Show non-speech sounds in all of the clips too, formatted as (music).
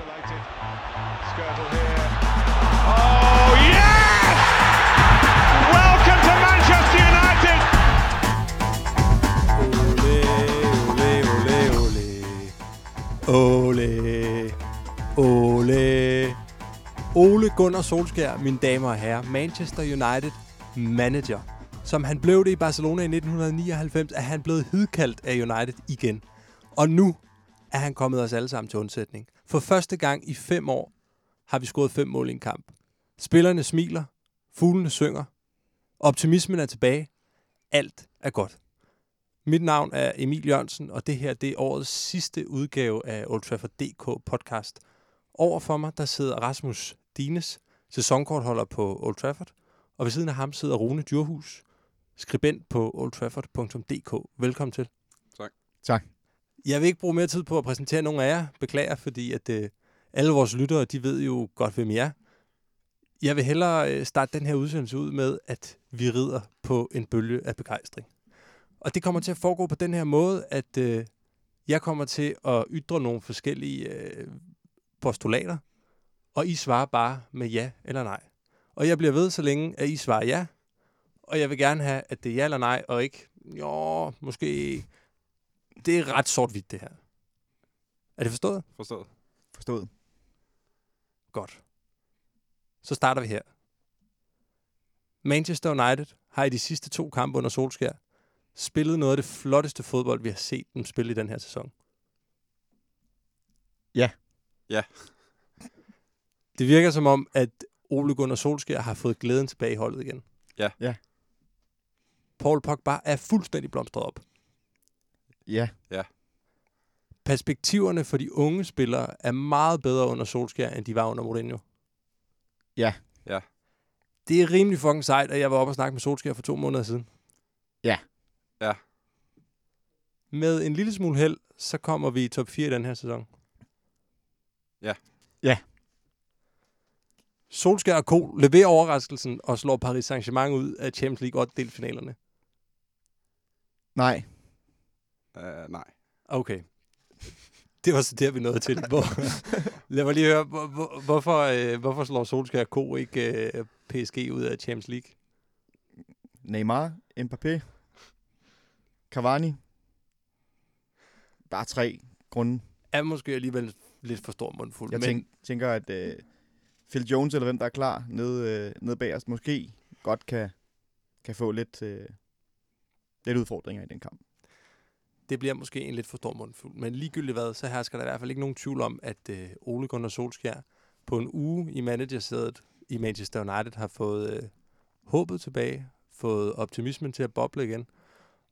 Isolated. Skirtle here. Oh, yes! Welcome to Manchester United! Ole, ole, ole. Ole Ole Gunnar Solskjær, mine damer og herrer, Manchester United manager. Som han blev det i Barcelona i 1999, er han blevet hidkaldt af United igen. Og nu er han kommet os alle sammen til undsætning. For første gang i fem år har vi scoret fem mål i en kamp. Spillerne smiler, fuglene synger, optimismen er tilbage, alt er godt. Mit navn er Emil Jørgensen, og det her det er årets sidste udgave af Old Trafford DK podcast. Over for mig, der sidder Rasmus Dines, sæsonkortholder på Old Trafford, og ved siden af ham sidder Rune Djurhus, skribent på oldtrafford.dk. Velkommen til. Tak. Jeg vil ikke bruge mere tid på at præsentere nogen af jer. Beklager, fordi at øh, alle vores lyttere, de ved jo godt, hvem I er. Jeg vil hellere øh, starte den her udsendelse ud med, at vi rider på en bølge af begejstring. Og det kommer til at foregå på den her måde, at øh, jeg kommer til at ytre nogle forskellige øh, postulater, og I svarer bare med ja eller nej. Og jeg bliver ved, så længe at I svarer ja, og jeg vil gerne have, at det er ja eller nej, og ikke, jo, måske... Det er ret sort-hvidt, det her. Er det forstået? Forstået. Forstået. Godt. Så starter vi her. Manchester United har i de sidste to kampe under Solskjær spillet noget af det flotteste fodbold, vi har set dem spille i den her sæson. Ja. Ja. (laughs) Det virker som om, at Ole Gunnar Solskjær har fået glæden tilbage i holdet igen. Ja. Ja. Paul Pogba er fuldstændig blomstret op. Ja. Perspektiverne for de unge spillere er meget bedre under Solskjær, end de var under Mourinho. Ja. Ja. Det er rimelig fucking sejt, at jeg var oppe og snakke med Solskjær for to måneder siden. Ja. Ja. Med en lille smule held, så kommer vi i top 4 i den her sæson. Ja. Ja. Solskjær og Co. leverer overraskelsen og slår Paris Saint-Germain ud af Champions League 8 delfinalerne. Nej. Uh, nej. Okay. Det var så der, vi nåede til. Hvor, (laughs) lad mig lige høre, hvor, hvor, hvorfor, øh, hvorfor slår Solskjær og Co. ikke øh, PSG ud af Champions League? Neymar, Mbappé, Cavani. Bare tre grunde. Er måske alligevel lidt for stor mundfuld. Jeg men tænk, tænker, at øh, Phil Jones, eller hvem der er klar nede, øh, nede bag os, måske godt kan, kan få lidt, øh, lidt udfordringer i den kamp det bliver måske en lidt for stor mundfuld. Men ligegyldigt hvad, så hersker der i hvert fald ikke nogen tvivl om, at øh, Ole Gunnar Solskjær på en uge i managersædet i Manchester United har fået øh, håbet tilbage, fået optimismen til at boble igen.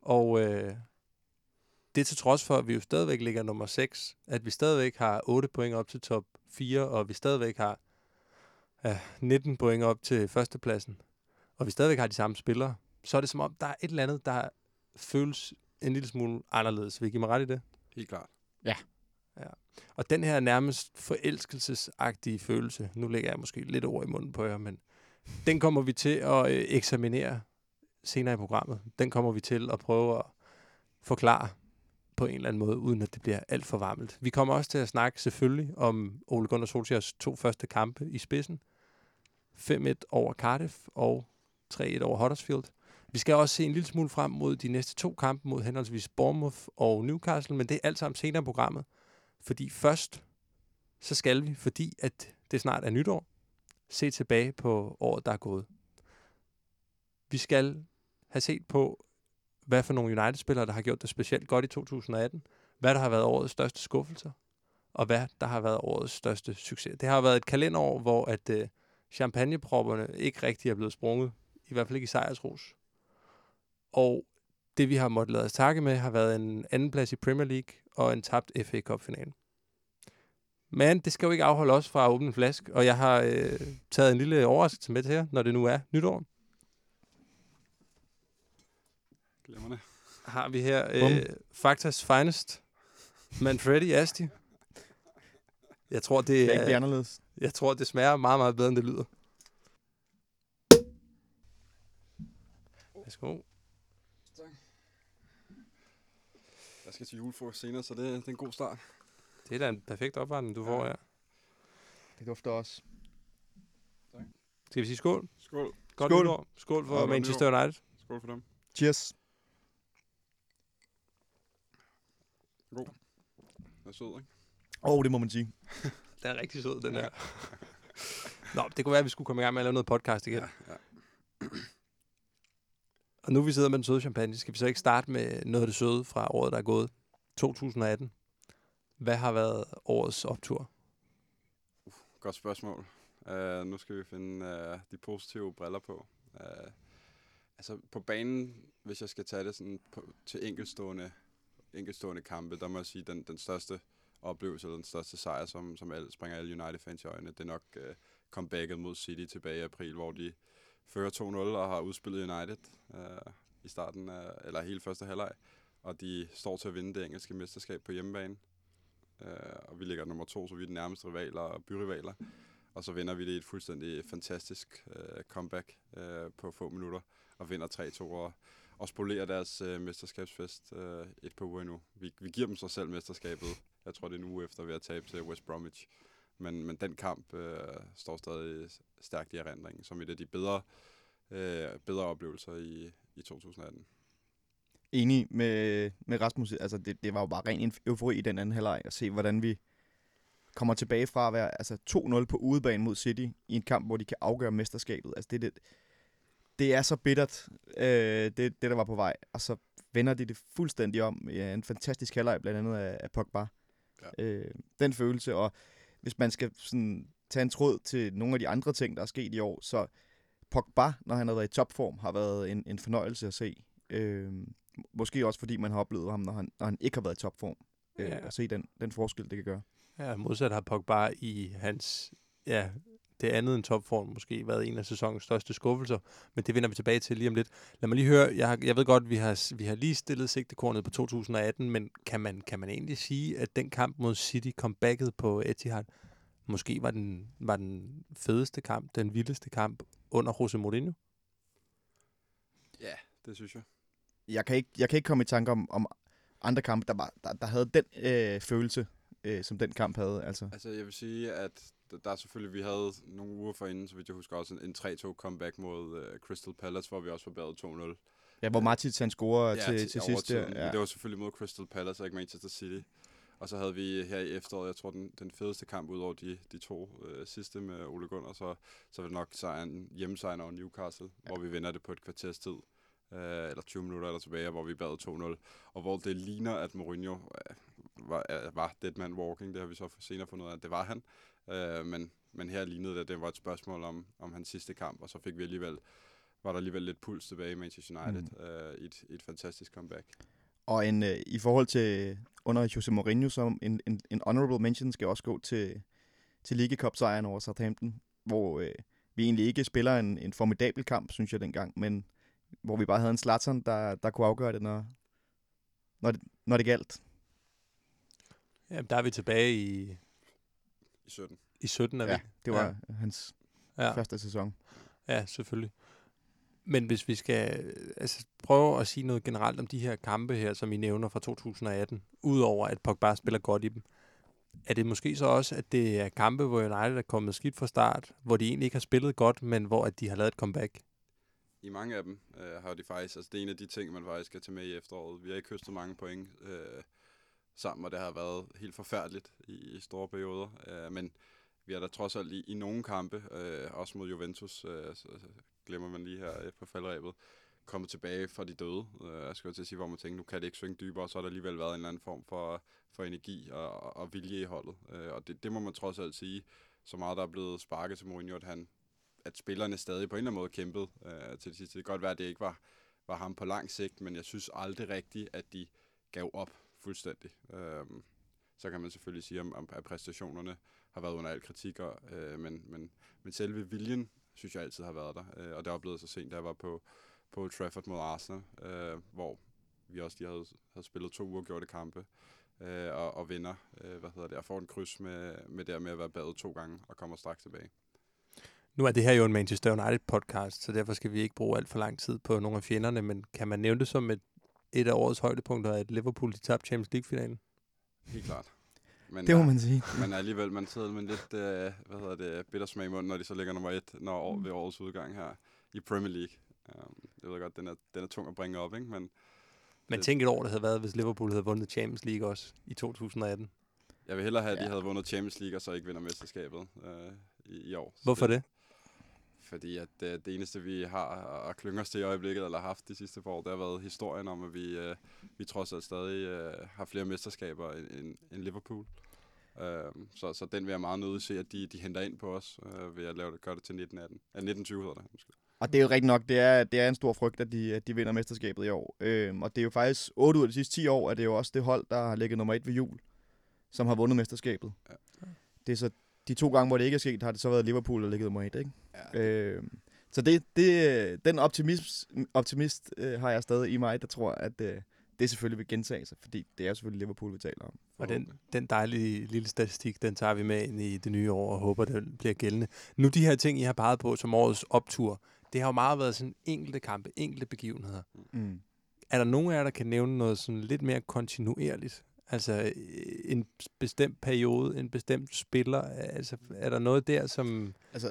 Og øh, det til trods for, at vi jo stadigvæk ligger nummer 6, at vi stadigvæk har 8 point op til top 4, og vi stadigvæk har øh, 19 point op til førstepladsen, og vi stadigvæk har de samme spillere, så er det som om, der er et eller andet, der føles en lille smule anderledes. Vil I give mig ret i det? Helt klart. Og den her nærmest forelskelsesagtige følelse, nu lægger jeg måske lidt ord i munden på jer, men den kommer vi til at øh, eksaminere senere i programmet. Den kommer vi til at prøve at forklare på en eller anden måde, uden at det bliver alt for varmt. Vi kommer også til at snakke selvfølgelig om Ole Gunnar Solskjaers to første kampe i spidsen. 5-1 over Cardiff og 3-1 over Huddersfield. Vi skal også se en lille smule frem mod de næste to kampe mod henholdsvis Bournemouth og Newcastle, men det er alt sammen senere i programmet. Fordi først, så skal vi, fordi at det snart er nytår, se tilbage på året, der er gået. Vi skal have set på, hvad for nogle United-spillere, der har gjort det specielt godt i 2018, hvad der har været årets største skuffelser, og hvad der har været årets største succes. Det har været et kalenderår, hvor at øh, champagnepropperne ikke rigtig er blevet sprunget, i hvert fald ikke i sejrsros. Og det, vi har måttet lade os takke med, har været en anden plads i Premier League og en tabt FA Cup-finale. Men det skal jo ikke afholde os fra at åbne en flaske, og jeg har øh, taget en lille overraskelse med til her, når det nu er nytår. Glemmerne. Har vi her øh, Faktas Finest, Manfredi Asti. Jeg tror, det, Det kan ikke blive er, anderledes. jeg tror, det smager meget, meget bedre, end det lyder. Værsgo. Jeg skal til julefrokost senere, så det, det er en god start. Det er da en perfekt opvarmning, du Ja. får her. Det dufter også. Skal vi sige skål? Skål. Godt Skål. nytår. Skål for Og godt Manchester United. Skål for dem. Cheers. Den er sød, ikke? Åh, oh, det må man sige. (laughs) Den er rigtig sød, den her. Nå, det kunne være, at vi skulle komme i gang med at lave noget podcast igen. Ja, ja. Og nu vi sidder med den søde champagne, skal vi så ikke starte med noget af det søde fra året, der er gået? 2018. Hvad har været årets optur? Godt spørgsmål. Uh, nu skal vi finde uh, de positive briller på. Uh, altså på banen, hvis jeg skal tage det sådan på, til enkeltstående, enkeltstående kampe, der må jeg sige, den, den største oplevelse, eller den største sejr, som, som alle, springer alle United-fans i øjnene, det er nok uh, comebacket mod City tilbage i april, hvor de fører 2-0 og har udspillet United øh, i starten, af, eller hele første halvleg. Og de står til at vinde det engelske mesterskab på hjemmebane. Øh, og vi ligger nummer to, så vi er de nærmeste rivaler og byrivaler. Og så vinder vi det i et fuldstændig fantastisk øh, comeback øh, på få minutter. Og vinder 3-2 og, og spolerer deres øh, mesterskabsfest øh, et par uger endnu. Vi, vi giver dem så selv mesterskabet. Jeg tror, det er en uge efter, vi har tabt til West Bromwich. Men, men den kamp uh, står stadig stærkt i erindringen, som et af de bedre, uh, bedre oplevelser i, i 2018. Enig med, med Rasmus. Altså, det, det var jo bare ren eufori i den anden halvleg at se, hvordan vi kommer tilbage fra at være altså, 2-0 på udebane mod City i en kamp, hvor de kan afgøre mesterskabet. Altså, det, det, det er så bittert, øh, det, det der var på vej. Og så vender de det fuldstændig om. Ja, en fantastisk halvleg, blandt andet af, af Pogba. Ja. Øh, den følelse, og hvis man skal sådan, tage en tråd til nogle af de andre ting, der er sket i år, så Pogba, når han har været i topform, har været en, en fornøjelse at se. Øh, måske også fordi man har oplevet ham, når han, når han ikke har været i topform. Øh, Ja. Og se den, den forskel, det kan gøre. Ja, modsat har Pogba i hans, ja, det andet end topform måske været en af sæsonens største skuffelser, men det vender vi tilbage til lige om lidt. Lad mig lige høre, jeg, har, jeg ved godt, vi har, vi har lige stillet sigtekornet på 2018, men kan man, kan man egentlig sige, at den kamp mod City, comebacket på Etihad, måske var den, var den fedeste kamp, den vildeste kamp under Jose Mourinho? Ja, det synes jeg. Jeg kan ikke, jeg kan ikke komme i tanke om, om andre kampe, der, var, der, der havde den øh, følelse, øh, som den kamp havde. Altså. Altså, jeg vil sige, at der- der er selvfølgelig, vi havde nogle uger forinden, så vidt jeg husker også, en, en 3-2 comeback mod uh, Crystal Palace, hvor vi også var bagud 2-0. Ja, hvor Martins han scorer ja, til, til, til sidst. Ja. Det var selvfølgelig mod Crystal Palace og ikke Manchester City. Og så havde vi her i efteråret, jeg tror, den, den fedeste kamp ud over de, de to øh, sidste med Ole Gunnar, så, så var det nok sejren, hjemmesejren over Newcastle, ja. hvor vi vinder det på et kvarters tid. Øh, eller 20 minutter eller tilbage, hvor vi bad 2-0. Og hvor det ligner, at Mourinho øh, var, øh, var dead man walking. Det har vi så senere fundet ud af, at det var han. Øh, men, men her lignede det, at det var et spørgsmål om, om hans sidste kamp, og så fik vi alligevel var der alligevel lidt puls tilbage i Manchester United mm. øh, i, et, et fantastisk comeback. Og en, øh, i forhold til under Jose Mourinho, så en, en, en honorable mention skal også gå til, til League Cup-sejren over Southampton, hvor øh, vi egentlig ikke spiller en, en formidabel kamp, synes jeg dengang, men hvor vi bare havde en Zlatan, der, der kunne afgøre det, når, når, det, når det galt. Jamen, der er vi tilbage i, I 17. i 17, er vi. Ja, det var ja. hans Ja. første sæson. Ja, selvfølgelig. Men hvis vi skal altså, prøve at sige noget generelt om de her kampe her, som I nævner fra 2018, udover at Pogba spiller godt i dem, er det måske så også, at det er kampe, hvor United er kommet skidt fra start, hvor de egentlig ikke har spillet godt, men hvor at de har lavet et comeback? I mange af dem øh, har de faktisk, altså det er en af de ting, man faktisk skal tage med i efteråret. Vi har ikke høstet mange point øh, sammen, og det har været helt forfærdeligt i, i store perioder. Øh, men vi har da trods alt i, i nogle kampe, øh, også mod Juventus, øh, så, så glemmer man lige her øh, på faldrebet, kommet tilbage fra de døde. Øh, jeg skal jo til at sige, hvor man tænker, nu kan det ikke svinge dybere, så har der alligevel været en eller anden form for, for energi og, og vilje i holdet. Øh, og det, det må man trods alt sige, så meget der er blevet sparket til Mourinho, at han at spillerne stadig på en eller anden måde kæmpede øh, til det sidste. Det kan godt være, at det ikke var, var ham på lang sigt, men jeg synes aldrig rigtigt, at de gav op fuldstændig. Øh, så kan man selvfølgelig sige, om, om at præstationerne har været under al kritik, og, øh, men, men, men selve viljen, synes jeg altid har været der. Øh, og det oplevede så sent, da jeg var på, på Trafford mod Arsenal, øh, hvor vi også lige havde, havde spillet to uafgjorte kampe, øh, og, og vinder, øh, hvad hedder det, og får en kryds med, med det med at være badet to gange, og kommer straks tilbage. Nu er det her jo en Manchester United podcast, så derfor skal vi ikke bruge alt for lang tid på nogle af fjenderne, men kan man nævne det som et, et af årets højdepunkter, at Liverpool de tabte Champions League-finalen? Helt klart. Men, Det må man sige. Men alligevel, man sidder med en lidt, øh, hvad hedder det, bittersmag i munden, når de så ligger nummer et når år, Mm. ved årets udgang her i Premier League. Um, jeg ved godt, den er, den er tung at bringe op, ikke? Men Men Det- tænk et år, det havde været, hvis Liverpool havde vundet Champions League også i 2018. jeg vil hellere have, at de Ja. havde vundet Champions League, og så ikke vinder mesterskabet øh, i, i år. Så Hvorfor det? Fordi at øh, det eneste, vi har at klynge os til i øjeblikket, eller har haft de sidste par år, det har været historien om, at vi, øh, vi trods alt stadig øh, har flere mesterskaber end, end, Liverpool. Øh, så, så den vil jeg meget nødig se, at de, de henter ind på os, øh, ved at lave det, gøre det til 1918. Ja, 1920 hedder det. Undskyld. Og det er jo rigtigt nok, det er, det er en stor frygt, at de, at de vinder mesterskabet i år. Øhm, og det er jo faktisk 8 ud af de sidste 10 år, at det er jo også det hold, der har ligget nummer 1 ved jul, som har vundet mesterskabet. Ja. Det er så de to gange, hvor det ikke er sket, har det så været Liverpool, der ligget nummer 1, ikke? Ja, Øhm, så det, det, den optimist, optimist øh, har jeg stadig i mig, der tror, at øh, det selvfølgelig vil gentage sig, fordi det er selvfølgelig Liverpool, vi taler om. Og den, den dejlige lille statistik, den tager vi med ind i det nye år og håber, den bliver gældende. Nu de her ting, I har peget på som årets optur, det har jo meget været sådan enkelte kampe, enkelte begivenheder. Mm. Er der nogen af jer, der kan nævne noget sådan lidt mere kontinuerligt? Altså øh, en bestemt periode, en bestemt spiller? Øh, altså er der noget der, som... Altså,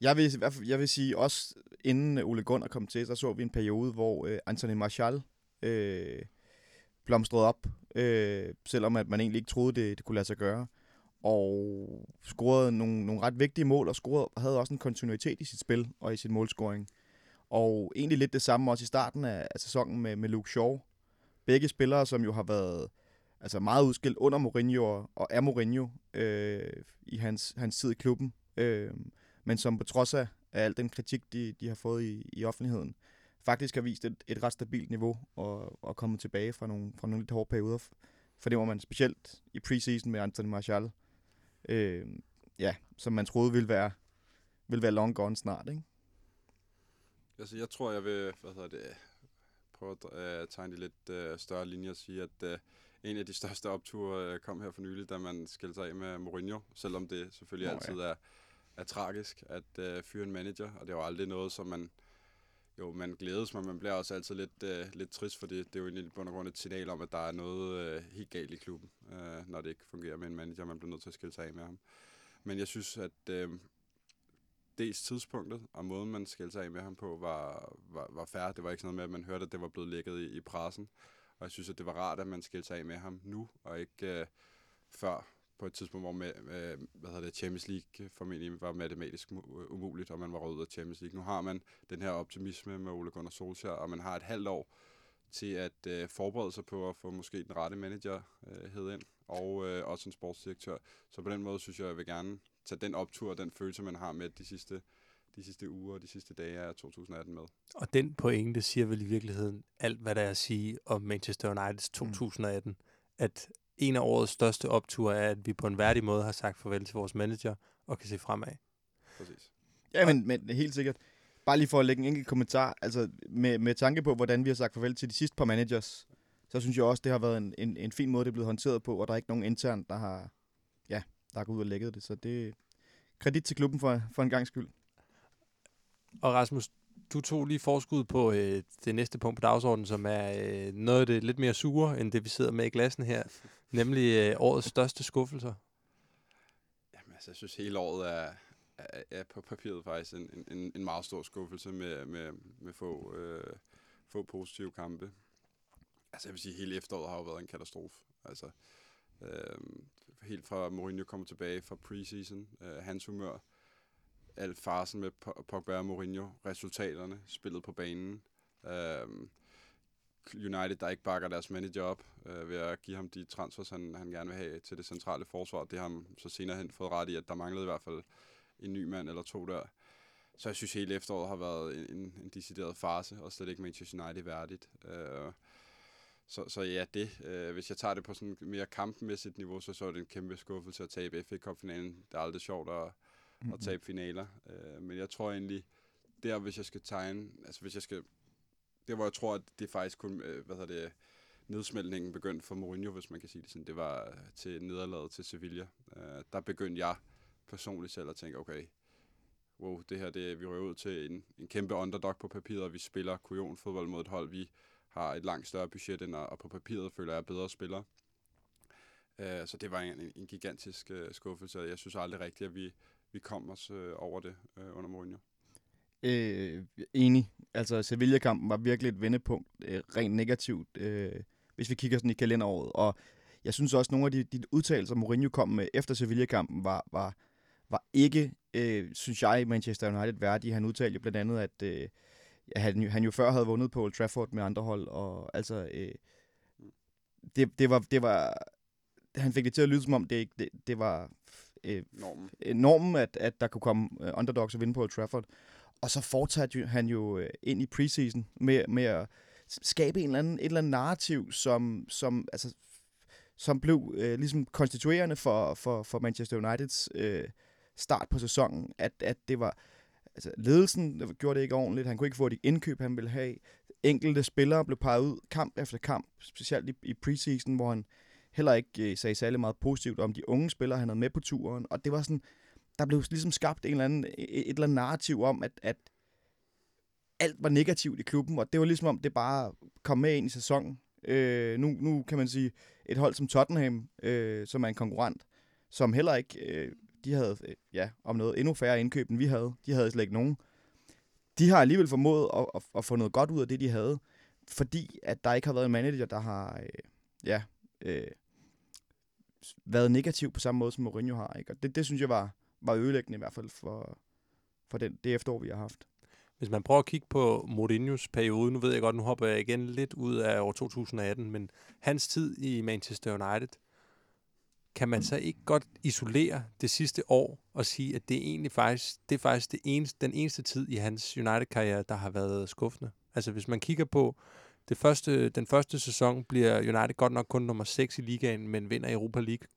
jeg vil, i hvert jeg vil sige, også inden øh, Ole Gunnar kom til, så så vi en periode, hvor øh, Anthony Martial øh, blomstrede op, øh, selvom at man egentlig ikke troede, det, det kunne lade sig gøre. Og scorede nogle, nogle ret vigtige mål, og scorede, havde også en kontinuitet i sit spil og i sin målscoring. Og egentlig lidt det samme også i starten af, af sæsonen med, med Luke Shaw. Begge spillere, som jo har været altså meget udskilt under Mourinho og, og er Mourinho øh, i hans, hans tid i klubben. Øh, men som på trods af, af al den kritik, de, de har fået i, i offentligheden, faktisk har vist et, et ret stabilt niveau og, og kommet tilbage fra nogle, fra nogle lidt hårde perioder. For det var man specielt i preseason med Anthony Martial, øh, ja, som man troede ville være, ville være long gone snart. Ikke? Altså, jeg tror, jeg vil hvad hedder det, prøve at øh, tegne de lidt øh, større linjer og sige, at øh, en af de største opture uh, kom her for nylig, da man skilte sig af med Mourinho, selvom det selvfølgelig Nå, altid er, er tragisk at uh, fyre en manager, og det er jo aldrig noget, som man jo, man glædes, men man bliver også altid lidt, uh, lidt trist, for det, det er jo egentlig og grund et signal om, at der er noget uh, helt galt i klubben, uh, når det ikke fungerer med en manager, man bliver nødt til at skille sig af med ham. Men jeg synes, at uh, dels tidspunktet og måden, man skældte sig af med ham på, var, var, var færre. Det var ikke sådan noget med, at man hørte, at det var blevet lækket i, i pressen. Og jeg synes, at det var rart, at man skilte sig af med ham nu, og ikke øh, før på et tidspunkt, hvor med, øh, hvad hedder det, Champions League formentlig var matematisk øh, umuligt, og man var rød af Champions League. Nu har man den her optimisme med Ole Gunnar Solskjaer, og man har et halvt år til at øh, forberede sig på at få måske den rette manager øh, hed ind, og øh, også en sportsdirektør. Så på den måde synes jeg, at jeg vil gerne tage den optur og den følelse, man har med de sidste, de sidste uger og de sidste dage af 2018 med. Og den pointe siger vel i virkeligheden alt, hvad der er at sige om Manchester Uniteds 2018. Mm. At en af årets største opture er, at vi på en værdig måde har sagt farvel til vores manager og kan se fremad. Præcis. Ja, men, men helt sikkert. Bare lige for at lægge en enkelt kommentar. Altså, med, med tanke på, hvordan vi har sagt farvel til de sidste par managers, så synes jeg også, det har været en, en, en fin måde, det er blevet håndteret på, og der er ikke nogen intern, der har, ja, der har gået ud og lækket det. Så det er kredit til klubben for, for en gang skyld. Og Rasmus, du tog lige forskud på øh, det næste punkt på dagsordenen, som er øh, noget af det lidt mere sure, end det vi sidder med i glassen her, (laughs) nemlig øh, årets største skuffelser. Jamen, altså, jeg synes hele året er, er, er på papiret faktisk en, en, en meget stor skuffelse med, med, med få, øh, få positive kampe. Altså, jeg vil sige, hele efteråret har jo været en katastrofe. Altså, øh, helt fra Mourinho kommer tilbage fra preseason, øh, hans humør, al farsen med Pogba og Mourinho, resultaterne, spillet på banen, øh, United, der ikke bakker deres manager op øh, ved at give ham de transfers, han, han gerne vil have til det centrale forsvar. Det har han så senere hen fået ret i, at der manglede i hvert fald en ny mand eller to der. Så jeg synes, hele efteråret har været en, en, en decideret farse, og slet ikke Manchester United værdigt. Øh, så, så ja, det. Øh, hvis jeg tager det på sådan mere kampmæssigt niveau, så så er det en kæmpe skuffelse at tabe FA Cup-finalen. Det er aldrig sjovt at, at tabe finaler. Øh, men jeg tror egentlig, der hvis jeg skal tegne, altså hvis jeg skal, der hvor jeg tror, at det faktisk kun, øh, hvad hedder det, nedsmeltningen begyndte for Mourinho, hvis man kan sige det sådan, det var øh, til nederlaget til Sevilla. Øh, der begyndte jeg personligt selv at tænke, okay, wow, det her, det, vi røver ud til en, en kæmpe underdog på papiret, og vi spiller kujon fodbold mod et hold, vi har et langt større budget end, og på papiret føler jeg er bedre spillere. Øh, så det var en, en gigantisk øh, skuffelse, og jeg synes aldrig rigtigt, at vi, vi kom os øh, over det øh, under Mourinho. Øh, enig. Altså, Sevilla-kampen var virkelig et vendepunkt, øh, rent negativt, øh, hvis vi kigger sådan i kalenderåret. Og jeg synes også, at nogle af de, de udtalelser, Mourinho kom med efter Sevilla-kampen, var, var, var ikke, øh, synes jeg, Manchester United værdige. Han udtalte jo blandt andet, at øh, han, han jo før havde vundet på Old Trafford med andre hold, og altså, øh, det, det, var, det var, han fik det til at lyde som om, det, ikke, det, det var øh, Normen. normen, at, at der kunne komme øh, underdogs og vinde på Old Trafford. Og så fortsatte han jo øh, ind i preseason med, med at skabe en eller anden, et eller andet narrativ, som, som, altså, som blev øh, ligesom konstituerende for, for, for Manchester Uniteds øh, start på sæsonen. At, at det var altså, ledelsen gjorde det ikke ordentligt. Han kunne ikke få de indkøb, han ville have. Enkelte spillere blev peget ud kamp efter kamp, specielt i, i preseason, hvor han heller ikke øh, sagde særlig meget positivt om de unge spillere, han havde med på turen. Og det var sådan, der blev ligesom skabt en eller anden, et eller andet narrativ om, at, at alt var negativt i klubben, og det var ligesom om, det bare kom med ind i sæsonen. Øh, nu, nu kan man sige, et hold som Tottenham, øh, som er en konkurrent, som heller ikke, øh, de havde, øh, ja, om noget endnu færre indkøb, end vi havde. De havde slet ikke nogen. De har alligevel formået at, at, at få noget godt ud af det, de havde, fordi at der ikke har været en manager, der har, øh, ja, øh, været negativ på samme måde, som Mourinho har. Ikke? Og det, det synes jeg var, var ødelæggende i hvert fald for, for den, det efterår, vi har haft. Hvis man prøver at kigge på Mourinhos periode, nu ved jeg godt, nu hopper jeg igen lidt ud af år 2018, men hans tid i Manchester United, kan man så ikke godt isolere det sidste år og sige, at det er egentlig faktisk, det er faktisk det eneste, den eneste tid i hans United-karriere, der har været skuffende? Altså hvis man kigger på det første, den første sæson, bliver United godt nok kun nummer 6 i ligaen, men vinder Europa League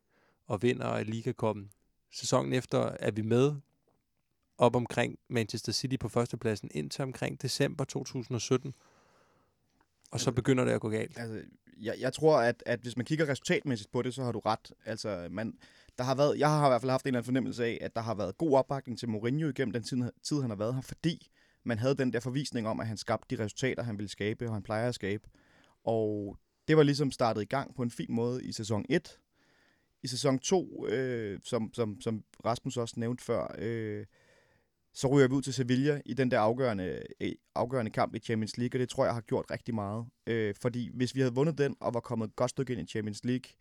og vinder Ligakoppen. Sæsonen efter er vi med op omkring Manchester City på førstepladsen indtil omkring december 2017. Og så begynder det at gå galt. Altså, jeg, jeg tror, at, at hvis man kigger resultatmæssigt på det, så har du ret. Altså, man, der har været, jeg har i hvert fald haft en eller anden fornemmelse af, at der har været god opbakning til Mourinho igennem den tid, tid han har været her, fordi man havde den der forvisning om, at han skabte de resultater, han ville skabe, og han plejer at skabe. Og det var ligesom startet i gang på en fin måde i sæson 1. I sæson 2, øh, som, som, som Rasmus også nævnte før, øh, så ryger vi ud til Sevilla i den der afgørende, øh, afgørende kamp i Champions League, og det tror jeg har gjort rigtig meget. Øh, fordi hvis vi havde vundet den, og var kommet et godt stykke ind i Champions League,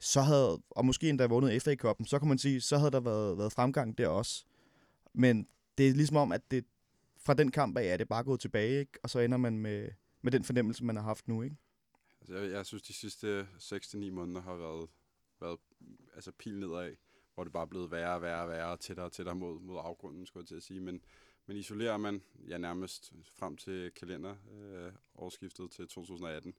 så havde, og måske endda vundet FA Cup'en, så kan man sige, så havde der været, været fremgang der også. Men det er ligesom om, at det, fra den kamp af er det bare gået tilbage, ikke? og så ender man med, med den fornemmelse, man har haft nu. Ikke? Altså, jeg, jeg synes, de sidste 6-9 måneder har været, været altså pil nedad, hvor det bare er blevet værre og værre og værre, tættere og tættere mod, mod afgrunden, skulle jeg til at sige. Men, men isolerer man ja, nærmest frem til kalender øh, årsskiftet til 2018,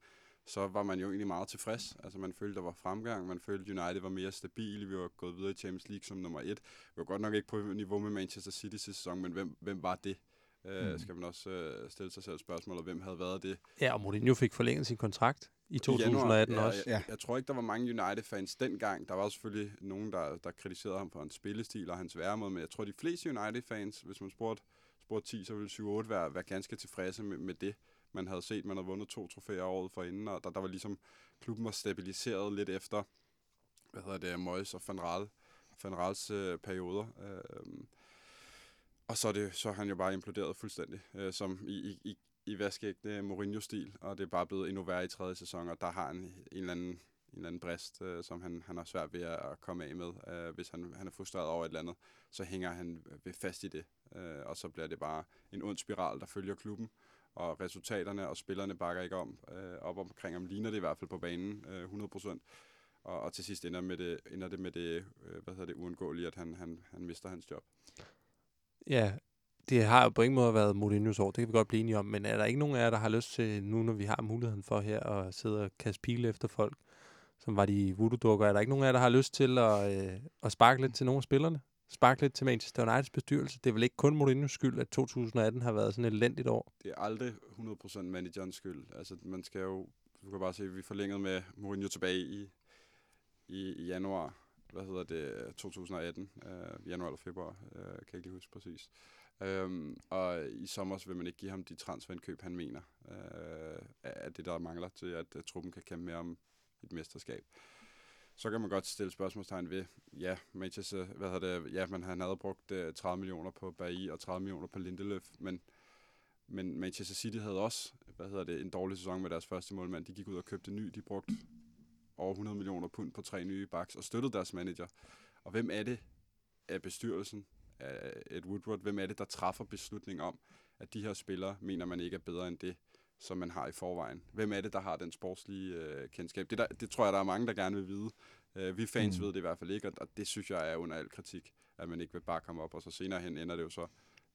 så var man jo egentlig meget tilfreds. Altså man følte, der var fremgang, man følte, United var mere stabile, vi var gået videre i Champions League som nummer et. Vi var godt nok ikke på niveau med Manchester City sidste sæson, men hvem, hvem var det? Øh, Mm. skal man også øh, stille sig selv spørgsmålet, hvem havde været det? Ja, og Mourinho fik forlænget sin kontrakt i I 2018 januar, også. Ja, jeg, jeg tror ikke, der var mange United-fans dengang. Der var selvfølgelig nogen, der, der kritiserede ham for hans spillestil og hans væremåde, men jeg tror, de fleste United-fans, hvis man spurgte, spurgte 10, så ville 7-8 være, være ganske tilfredse med, med det. Man havde set, man havde vundet to trofæer året forinden, og der, der var ligesom, klubben var stabiliseret lidt efter, hvad hedder det, Moyes og Van Raal, Van Raals øh, perioder. Øh, og så er, det, så er han jo bare imploderet fuldstændig, øh, som i, i, i, i vaskægte Mourinho-stil, og det er bare blevet endnu værre i tredje sæson, og der har han en eller anden, en eller anden brist, øh, som han, han har svært ved at komme af med. Øh, hvis han, han er frustreret over et eller andet, så hænger han ved fast i det, øh, og så bliver det bare en ond spiral, der følger klubben, og resultaterne og spillerne bakker ikke om, øh, op omkring ham, ligner det i hvert fald på banen, øh, 100%. Og, og til sidst ender, med det, ender det med det, øh, hvad hedder det, uundgåelige, at han, han, han mister hans job. Ja, det har jo på ingen måde været Mourinho's år, det kan vi godt blive enige om, men er der ikke nogen af jer, der har lyst til, nu når vi har muligheden for her, at sidde og kaste pile efter folk, som var de voodoo-dukker, er der ikke nogen af jer, der har lyst til at, øh, at sparke lidt til nogle af spillerne? Sparke lidt til Manchester Uniteds bestyrelse? Det er vel ikke kun Mourinho's skyld, at 2018 har været sådan et elendigt år? det er aldrig 100% managerens skyld. Altså, man skal jo... Du kan bare se, at vi forlængede med Mourinho tilbage i, i, i januar, hvad hedder det, 2018, øh, januar eller februar, øh, kan jeg ikke lige huske præcis. Øhm, og i sommer vil man ikke give ham de transferindkøb, han mener, øh, er det, der mangler til, at, at truppen kan kæmpe med om et mesterskab. Så kan man godt stille spørgsmålstegn ved, ja, Manchester, øh, hvad hedder det, ja, man, han havde brugt øh, 30 millioner på Bailly og 30 millioner på Lindeløf, men, men Manchester City havde også, hvad hedder det, en dårlig sæson med deres første målmand. De gik ud og købte ny, de brugte over 100 millioner pund på tre nye backs og støttede deres manager. Og hvem er det af bestyrelsen, af Ed Woodward, hvem er det, der træffer beslutning om, at de her spillere mener man ikke er bedre end det, som man har i forvejen. Hvem er det, der har den sportslige øh, kendskab? Det, der, det tror jeg, der er mange, der gerne vil vide. Øh, vi fans mm. ved det i hvert fald ikke, og, og det synes jeg er under al kritik, at man ikke vil bare komme op, og så senere hen ender det jo så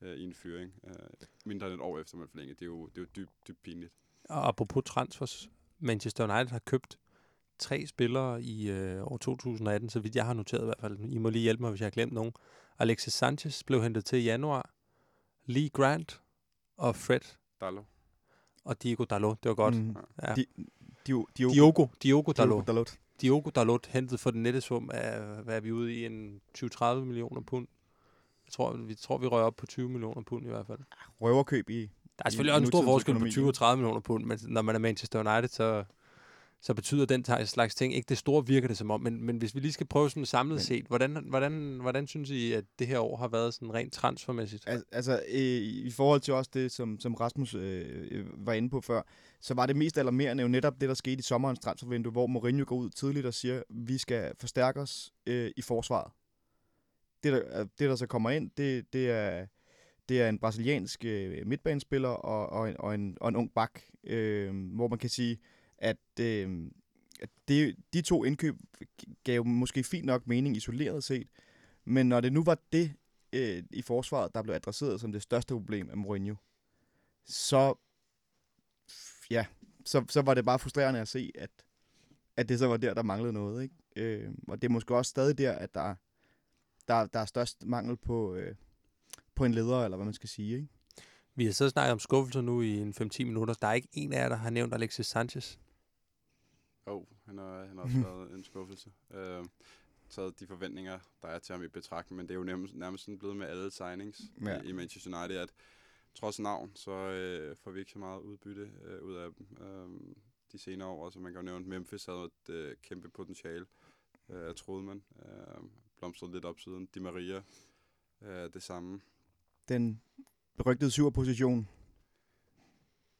øh, i en fyring. Øh, mindre end et år efter man forlænger. Det er jo, det er jo dybt, dybt pinligt. Og apropos transfers, Manchester United har købt tre spillere i øh, år 2018, så vidt jeg har noteret i hvert fald. I må lige hjælpe mig, hvis jeg har glemt nogen. Alexis Sanchez blev hentet til i januar. Lee Grant og Fred Dallo. og Diego Dalot. Det var godt. Mm. Ja. Di- Dio, Dio, Diogo, Diogo Dalot. Dalot. Diogo Dalot hentet for den nette sum af, hvad er vi ude i, en 20-30 millioner pund. Jeg tror, vi tror, vi rører op på 20 millioner pund i hvert fald. Røverkøb i... Der er selvfølgelig også en stor forskel på økonomi, 20 og 30 millioner pund, men når man er Manchester United, så, så betyder den slags ting ikke det store, virker det som om. Men, men hvis vi lige skal prøve sådan samlet set, hvordan, hvordan, hvordan synes I, at det her år har været sådan rent transfermæssigt? Al- altså, øh, i forhold til også det, som, som Rasmus øh, øh, var inde på før, så var det mest alarmerende jo netop det, der skete i sommerens transfervindue, hvor Mourinho går ud tidligt og siger, vi skal forstærke os øh, i forsvaret. Det der, øh, det, der så kommer ind, det, det, er, det er en brasiliansk øh, midtbanespiller og, og, en, og, en, og en ung bak, øh, hvor man kan sige, at, at, øh, at det, de to indkøb gav måske fint nok mening isoleret set, men når det nu var det, øh, i forsvaret, der blev adresseret som det største problem af Mourinho, så, ja, så, så var det bare frustrerende at se, at, at det så var der, der manglede noget. Ikke? Øh, og det er måske også stadig der, at der, der, der er størst mangel på, øh, på en leder, eller hvad man skal sige. Ikke? Vi har så snakket om skuffelser nu i en 5-10 minutter. Der er ikke en af jer, der har nævnt Alexis Sanchez. Jo, oh, han har, han har (laughs) også været en skuffelse. Øh, taget de forventninger, der er til ham i betragtning, men det er jo nærmest, nærmest sådan blevet med alle signings Ja. i, i Manchester United, at trods navn, så øh, får vi ikke så meget udbytte øh, ud af dem øh, de senere år. Så man kan jo nævne, at Memphis havde et øh, kæmpe potentiale, øh, troede man. Øh, blomstrede lidt op siden. Di Maria, øh, det samme. Den berygtede syverposition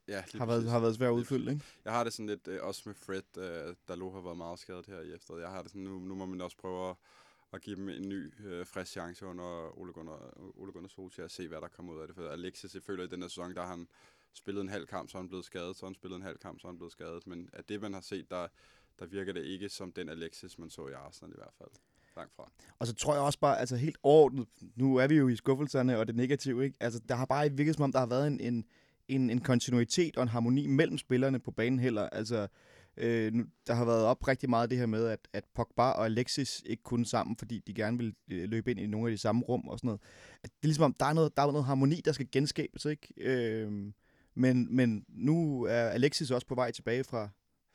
Ja, har været, har været svær at Lige udfylde. Ikke? Jeg har det sådan lidt, øh, også med Fred, øh, der lå har været meget skadet her i efteråret. Jeg har det sådan, nu, nu må man også prøve at, at give dem en ny, øh, frisk chance under Ole Gunnar, Ole Gunnar Solskjaer og se, hvad der kommer ud af det. For Alexis, jeg føler, i den her sæson, der har han spillet en halv kamp, så han blevet skadet, så han spillet en halv kamp, så han blevet skadet. Men af det, man har set, der, der virker det ikke som den Alexis, man så i Arsenal i hvert fald. Langt fra. Og så tror jeg også bare, altså helt overordnet, nu er vi jo i skuffelserne og det negative, ikke? Altså, der har bare ikke virket som om, der har været en, en, en, en kontinuitet og en harmoni mellem spillerne på banen heller. Altså, øh, nu, der har været op rigtig meget det her med, at, at Pogba og Alexis ikke kunne sammen, fordi de gerne ville øh, løbe ind i nogle af de samme rum og sådan noget. At det er ligesom om, der er noget, der er noget harmoni, der skal genskabes, ikke? Øh, men, men nu er Alexis også på vej tilbage fra,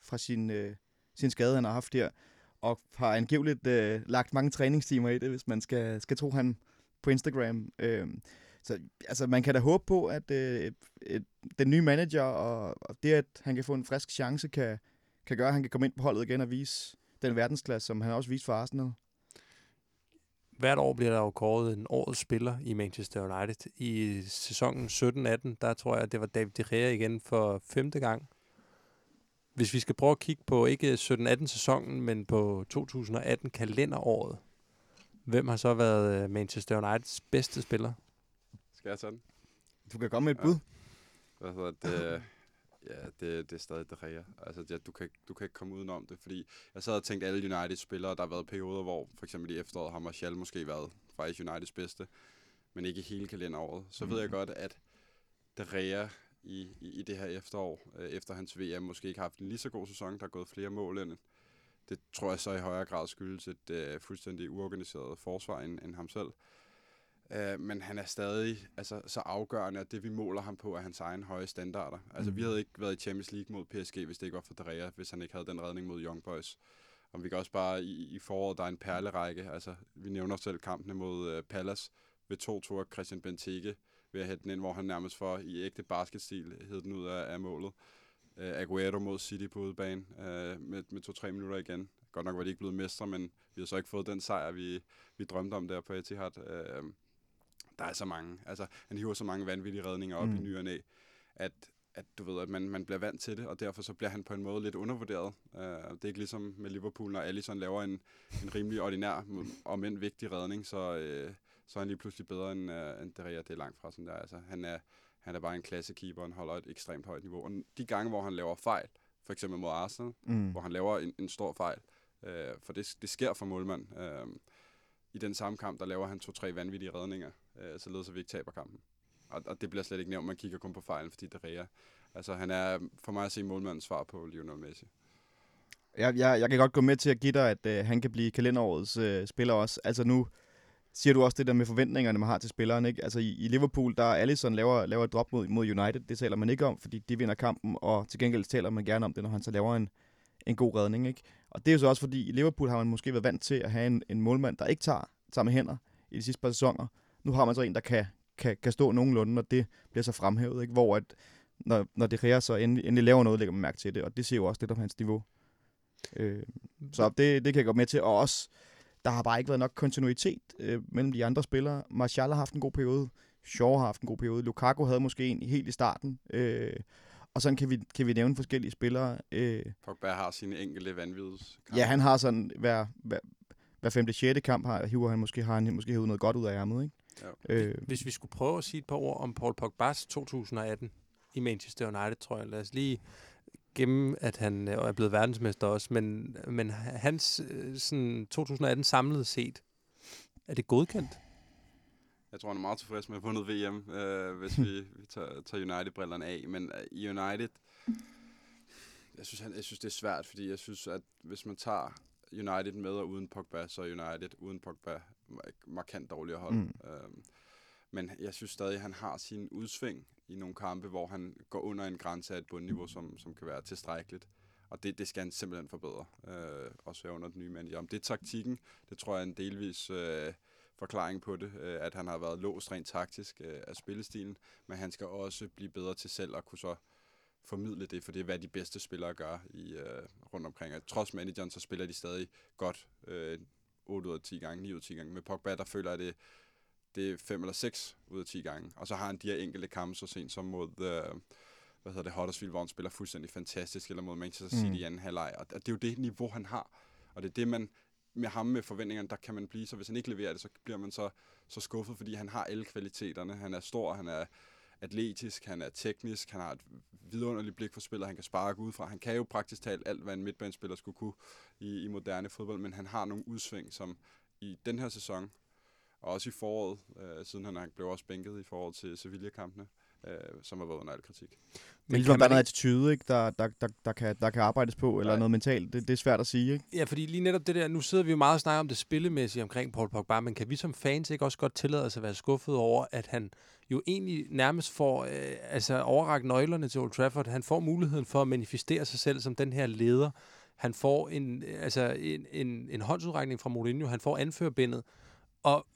fra sin, øh, sin skade, han har haft her og har angiveligt øh, lagt mange træningstimer i det, hvis man skal, skal tro han på Instagram. Øh, så altså, man kan da håbe på, at øh, et, den nye manager og, og det, at han kan få en frisk chance, kan, kan gøre, at han kan komme ind på holdet igen og vise den verdensklasse, som han også viste for Arsenal. Hvert år bliver der jo kåret en årets spiller i Manchester United. I sæsonen 17-18, der tror jeg, det var David De Gea igen for femte gang. Hvis vi skal prøve at kigge på ikke 17-18 sæsonen, men på 2018 kalenderåret, hvem har så været øh, Manchester Uniteds bedste spiller? Skal jeg tage den? Du kan komme med et Ja. bud. Hvad hedder det? (laughs) Ja, det, det er stadig De Gea. Altså, ja, du, kan, ikke- du kan ikke komme udenom det, fordi jeg sad og tænkte, alle United-spillere, der har været perioder, hvor for eksempel i efteråret har Martial måske været faktisk Uniteds bedste, men ikke hele kalenderåret. Så ved jeg godt, at De Gea i, i, i det her efterår, øh, efter hans VM, måske ikke har haft en lige så god sæson, der er gået flere mål end. Det tror jeg så i højere grad skyldes et øh, fuldstændig uorganiseret forsvar end, end ham selv. Uh, men han er stadig altså, så afgørende, at det vi måler ham på er hans egen høje standarder. Altså, mm. vi Mhm. havde ikke været i Champions League mod PSG, hvis det ikke var for Drea, hvis han ikke havde den redning mod Young Boys. Og vi kan også bare i, i foråret, der er en perlerække. Altså, vi nævner selv kampene mod uh, Palace ved 2-2 af Christian Benteke ved at hætte den ind, hvor han nærmest for i ægte basketstil hed den ud af, af målet. Uh, Aguero mod City på udebane uh, med, med 2-3 minutter igen. godt nok var de ikke blevet mestre, men vi har så ikke fået den sejr, vi, vi drømte om der på Etihad. Øh, der er så mange. Altså, han hiver så mange vanvittige redninger op mm. i ny og næ, at, at du ved, at man, man bliver vant til det, og derfor så bliver han på en måde lidt undervurderet. Uh, det er ikke ligesom med Liverpool, når Alisson laver en, en rimelig ordinær, om end vigtig redning, så, uh, så er han lige pludselig bedre end, uh, end Derea. Det er langt fra sådan der. Altså, han, er, han er bare en klassekeeper, og han holder et ekstremt højt niveau. Og de gange, hvor han laver fejl, for eksempel mod Arsenal, Mm. hvor han laver en, en stor fejl. Øh, for det, det sker for målmand. Øh, I den samme kamp, der laver han to-tre vanvittige redninger, øh, således at vi ikke taber kampen. Og, og det bliver slet ikke nævnt, man kigger kun på fejlen, fordi det er Altså, han er for mig at se målmandens svar på Lionel Messi. Jeg, jeg, jeg kan godt gå med til at give dig, at øh, han kan blive kalenderårets øh, spiller også. Altså nu siger du også det der med forventningerne, man har til spilleren. Ikke? Altså i, i Liverpool, der er laver, laver et drop mod, mod United. Det taler man ikke om, fordi de vinder kampen, og til gengæld taler man gerne om det, når han så laver en, en god redning. Ikke? Og det er jo så også fordi, i Liverpool har man måske været vant til at have en, en målmand, der ikke tager, tager med hænder i de sidste par sæsoner. Nu har man så en, der kan, kan, kan stå nogenlunde, og det bliver så fremhævet. Ikke? Hvor at, når, når det Gea så endelig, endelig laver noget, lægger man mærke til det, og det siger jo også lidt om hans niveau. Øh, så det, det kan jeg gå med til. Og også, der har bare ikke været nok kontinuitet øh, mellem de andre spillere. Martial har haft en god periode. Shaw har haft en god periode. Lukaku havde måske en helt i starten. Øh, og sådan kan vi, kan vi nævne forskellige spillere. Øh, Pogba har sine enkelte vanvids. ja, han har sådan hver, hver, hver femte, sjette kamp, har, hiver han måske, har han måske hævet noget godt ud af ærmet. Ikke? Ja. Øh, Hvis vi skulle prøve at sige et par ord om Paul Pogba's 2018 i Manchester United, tror jeg. Lad os lige gemme, at han øh, er blevet verdensmester også, men, men hans øh, sådan 2018 samlet set, er det godkendt? Jeg tror, han er meget tilfreds med at have vundet VM, øh, hvis vi, (laughs) vi tager, tager United-brillerne af. Men øh, i United, jeg synes, han, jeg synes, det er svært, fordi jeg synes, at hvis man tager United med og uden Pogba, så er United uden Pogba markant dårligere hold. Mm. Øhm, men jeg synes stadig, at han har sin udsving i nogle kampe, hvor han går under en grænse af et bundniveau, som, som kan være tilstrækkeligt. Og det, det skal han simpelthen forbedre, øh, også her under den nye manager. Om det er taktikken, det tror jeg er en delvis øh, forklaring på det, øh, at han har været låst rent taktisk øh, af spillestilen, men han skal også blive bedre til selv at kunne så formidle det, for det er, hvad de bedste spillere gør i, øh, rundt omkring. Og trods manageren, så spiller de stadig godt øh, 8 ud af 10 gange, 9 ud af 10 gange. Med Pogba, der føler jeg, det, det er 5 eller 6 ud af 10 gange. Og så har han de her enkelte kampe så sent som mod... Øh, hvad hedder det, Huddersfield, hvor han spiller fuldstændig fantastisk, eller mod Manchester City Mm. mm. i anden halvleg. Og det er jo det niveau, han har. Og det er det, man med ham med forventningerne, der kan man blive, så hvis han ikke leverer det, så bliver man så, så skuffet, fordi han har alle kvaliteterne. Han er stor, han er atletisk, han er teknisk, han har et vidunderligt blik for spillet, han kan sparke udefra. Han kan jo praktisk talt alt, hvad en midtbanespiller skulle kunne i, i moderne fodbold, men han har nogle udsving, som i den her sæson, og også i foråret, øh, siden han blev også bænket i forhold til Sevilla-kampene, øh, som har været under al kritik. Men ligesom, der er noget attitude, ikke? Der, der, der, der, kan, der kan arbejdes på, eller Nej. noget mentalt. Det, det er svært at sige, ikke? Ja, fordi lige netop det der, nu sidder vi jo meget og snakker om det spillemæssige omkring Paul Pogba, men kan vi som fans ikke også godt tillade os at være skuffet over, at han jo egentlig nærmest får øh, altså overrakt nøglerne til Old Trafford. Han får muligheden for at manifestere sig selv som den her leder. Han får en, øh, altså en, en, en håndsudrækning fra Mourinho. Han får anførbindet. Og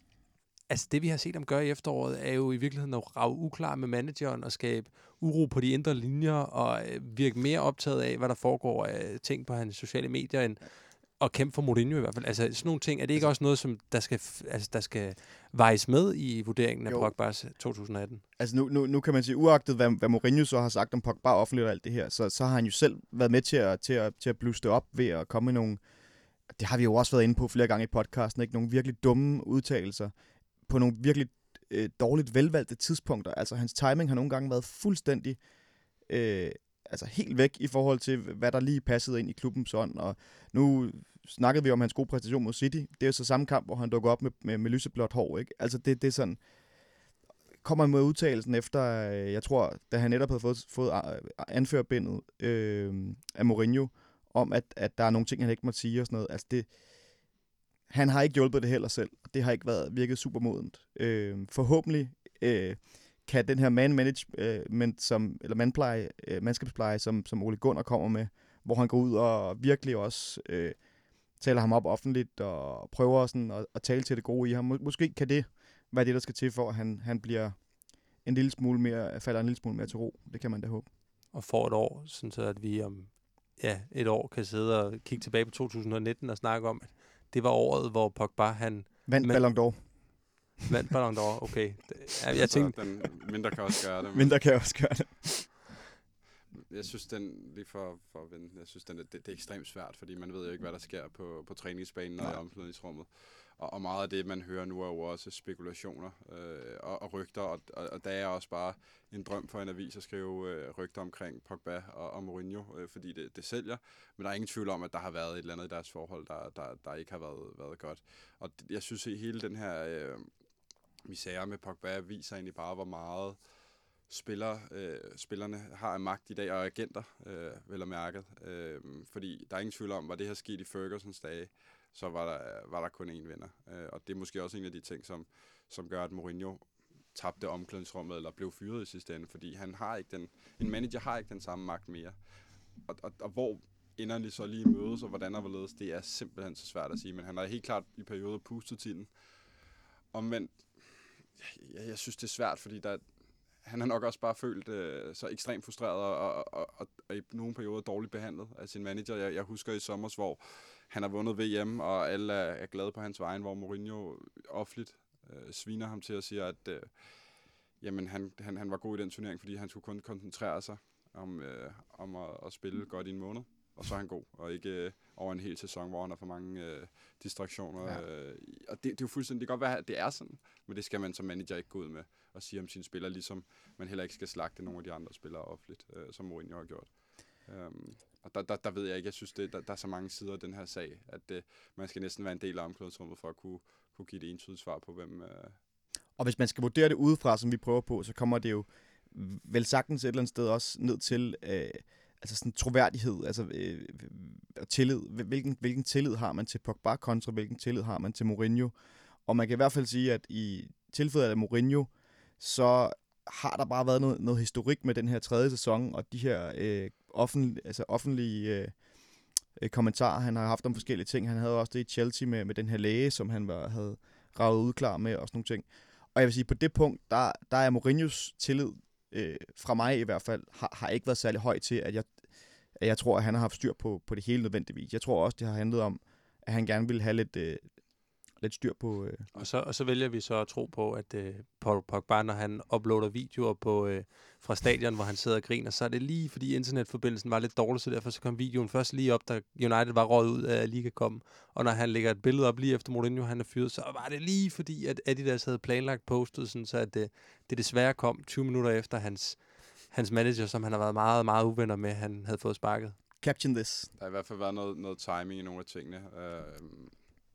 altså det, vi har set ham gøre i efteråret, er jo i virkeligheden at rave uklar med manageren og skabe uro på de indre linjer og øh, virke mere optaget af, hvad der foregår af ting på hans sociale medier, end at kæmpe for Mourinho i hvert fald. Altså sådan nogle ting, er det ikke også noget, som der skal, altså, der skal vejes med i vurderingen af Jo. Pogba's 2018? Altså nu, nu, nu kan man sige, uagtet hvad, hvad Mourinho så har sagt om Pogba offentligt og alt det her, så, så har han jo selv været med til at, til at, til at blusse det op ved at komme med nogle, det har vi jo også været inde på flere gange i podcasten, ikke? nogle virkelig dumme udtalelser på nogle virkelig øh, dårligt velvalgte tidspunkter. Altså hans timing har nogle gange været fuldstændig øh, altså helt væk i forhold til, hvad der lige passede ind i klubbens ånd. Og nu snakkede vi om hans gode præstation mod City. Det er jo så samme kamp, hvor han dukker op med, med, med lyseblåt hår. Ikke? Altså det, det er sådan, kommer med udtalelsen efter, øh, jeg tror, da han netop havde fået, fået øh, anførbindet øh, af Mourinho, om at, at der er nogle ting, han ikke må sige og sådan noget. Altså det, han har ikke hjulpet det heller selv, det har ikke været virket super modent. Øh, forhåbentlig øh, kan den her man management, øh, som, eller manpleje, øh, mandskabspleje, som, som Ole Gunnar kommer med, hvor han går ud og virkelig også øh, taler ham op offentligt og prøver sådan at, at tale til det gode i ham. Måske kan det være det, der skal til for, at han, han bliver en lille smule mere, falder en lille smule mere til ro. Det kan man da håbe. Og får et år, sådan så at vi om ja, et år kan sidde og kigge tilbage på 2019 og snakke om, at det var året, hvor Pogba han Vandt Men- Ballon d'Or. vandt Ballon d'Or. Okay. (laughs) Jeg Så tænkte, den mindre kan også gøre det. men- der kan jeg også gøre det. Jeg synes, den, lige for, for at vende, jeg synes, den, det, det er ekstremt svært, fordi man ved jo ikke, hvad der sker på, på træningsbanen og i omklædningsrummet. Og, og meget af det, man hører nu, er jo også spekulationer øh, og, og rygter, og, og, og der er også bare en drøm for en avis at skrive øh, rygter omkring Pogba og, og Mourinho, øh, fordi det, det sælger. Men der er ingen tvivl om, at der har været et eller andet i deres forhold, der, der, der ikke har været, været godt. Og jeg synes, at hele den her øh, misære med Pogba viser egentlig bare, hvor meget spiller, øh, spillerne har af magt i dag, og agenter, øh, vel og mærket. Øh, fordi der er ingen tvivl om, var det her sket i Fergusons dage, så var der, var der kun én vinder. Øh, og det er måske også en af de ting, som, som gør, at Mourinho tabte omklædningsrummet, eller blev fyret i sidste ende, fordi han har ikke den, en manager har ikke den samme magt mere. Og, og, og hvor enderne så lige mødes, og hvordan og hvorledes, det er simpelthen så svært at sige, men han har helt klart i perioder pustet til den. Omvendt, jeg, jeg synes, det er svært, fordi der, han har nok også bare følt øh, så ekstremt frustreret og, og, og, og, i nogle perioder dårligt behandlet af sin manager. Jeg, jeg husker i sommer, hvor han har vundet VM, og alle er, er glade på hans vejen, hvor Mourinho offentligt øh, sviner ham til at sige, at øh, jamen, han, han, han var god i den turnering, fordi han skulle kun koncentrere sig om, øh, om at, at spille godt i en måned. Og så er han god, og ikke øh, over en hel sæson, hvor han har for mange øh, distraktioner. Ja. Ja. Øh, og det, det er jo fuldstændig, det kan godt være, at det er sådan, men det skal man som manager ikke gå ud med og sige om sine spillere, ligesom man heller ikke skal slagte nogle af de andre spillere offentligt, øh, som Mourinho har gjort. Øhm, og der, der, der ved jeg ikke, jeg synes, det, der, der er så mange sider af den her sag, at det, man skal næsten være en del af omklædningsrummet for at kunne, kunne give det entydigt svar på, hvem... Øh, Og hvis man skal vurdere det udefra, som vi prøver på, så kommer det jo vel sagtens et eller andet sted også ned til øh, altså sådan troværdighed, altså øh, og tillid. Hvilken, hvilken tillid har man til Pogba kontra hvilken tillid har man til Mourinho? Og man kan i hvert fald sige, at i tilfældet af Mourinho, så har der bare været noget, noget historik med den her tredje sæson, og de her øh, offentlig, altså offentlige øh, øh, kommentarer, han har haft om forskellige ting. Han havde også det i Chelsea med, med den her læge, som han var, havde ravet ud klar med, og sådan nogle ting. Og jeg vil sige, på det punkt, der, der er Mourinhos tillid, øh, fra mig i hvert fald, har, har ikke været særlig høj til, at jeg, at jeg tror, at han har haft styr på, på det hele nødvendigvis. Jeg tror også, det har handlet om, at han gerne ville have lidt, øh, lidt styr på... Øh, Og så, og så vælger vi så at tro på, at øh, Paul Pogba, når han uploader videoer på, øh, fra stadion, hvor han sidder og griner, så er det lige fordi internetforbindelsen var lidt dårlig, så derfor så kom videoen først lige op, da United var røget ud af Liga kom. Og når han lægger et billede op lige efter Mourinho, han er fyret, så var det lige fordi, at Adidas havde planlagt postet, sådan, så at, øh, det desværre kom 20 minutter efter hans, hans manager, som han har været meget, meget uvenner med, han havde fået sparket. Caption this. Der har i hvert fald været noget, noget timing i nogle af tingene. Øh,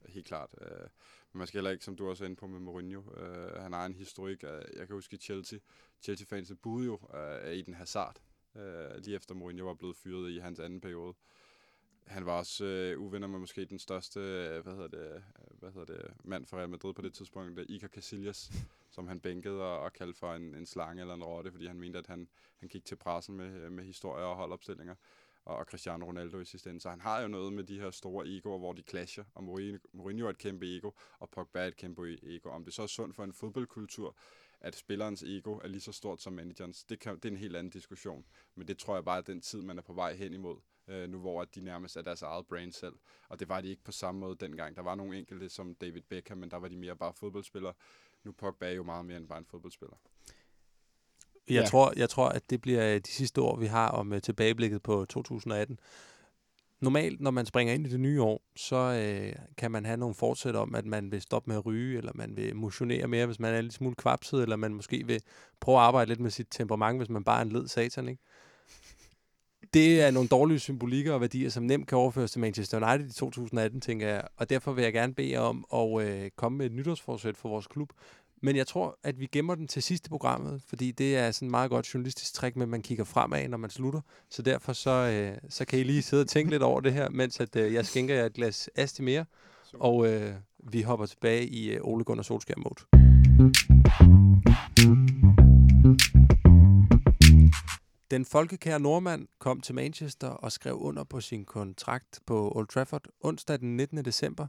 helt klart. Øh, men man skal heller ikke, som du også er inde på med Mourinho, øh, han har en historik. Øh, jeg kan huske Chelsea. Chelsea-fans buede jo øh, i den Hazard, øh, lige efter Mourinho var blevet fyret i hans anden periode. Han var også øh, uvenner med måske den største øh, hvad hedder det, øh, hvad hedder det, mand for Real Madrid på det tidspunkt, Iker Casillas, som han bænkede og, og kaldte for en, en slange eller en rotte, fordi han mente, at han, han gik til pressen med, øh, med historier og holdopstillinger og og Cristiano Ronaldo i sidste ende. Så han har jo noget med de her store egoer, hvor de clasher, og Mourinho, Mourinho er et kæmpe ego, og Pogba er et kæmpe ego. Om det så er sundt for en fodboldkultur, at spillerens ego er lige så stort som managerens, det, kan, det er en helt anden diskussion. Men det tror jeg bare er den tid, man er på vej hen imod, øh, nu hvor at de nærmest er deres eget brand selv. Og det var de ikke på samme måde dengang. Der var nogle enkelte som David Beckham, men der var de mere bare fodboldspillere. Nu Pogba er jo meget mere end bare en fodboldspiller. Jeg, Ja. tror, jeg tror, at det bliver øh, de sidste år, vi har om øh, tilbageblikket på 2018. Normalt, når man springer ind i det nye år, så øh, kan man have nogle fortsæt om, at man vil stoppe med at ryge, eller man vil motionere mere, hvis man er lidt smule kvapset, eller man måske vil prøve at arbejde lidt med sit temperament, hvis man bare er en led satan, ikke? Det er nogle dårlige symbolikker og værdier, som nemt kan overføres til Manchester United i 2018, tænker jeg. Og derfor vil jeg gerne bede jer om at øh, komme med et nytårsforsæt for vores klub. Men jeg tror, at vi gemmer den til sidste programmet, fordi det er sådan meget godt journalistisk trick med, at man kigger fremad, når man slutter. Så derfor så, øh, så kan I lige sidde og tænke lidt over det her, mens at, øh, jeg skænker jer et glas Asti mere, og øh, vi hopper tilbage i øh, Ole Gunnar Solskjaer mode. Den folkekære nordmand kom til Manchester og skrev under på sin kontrakt på Old Trafford onsdag den 19. december.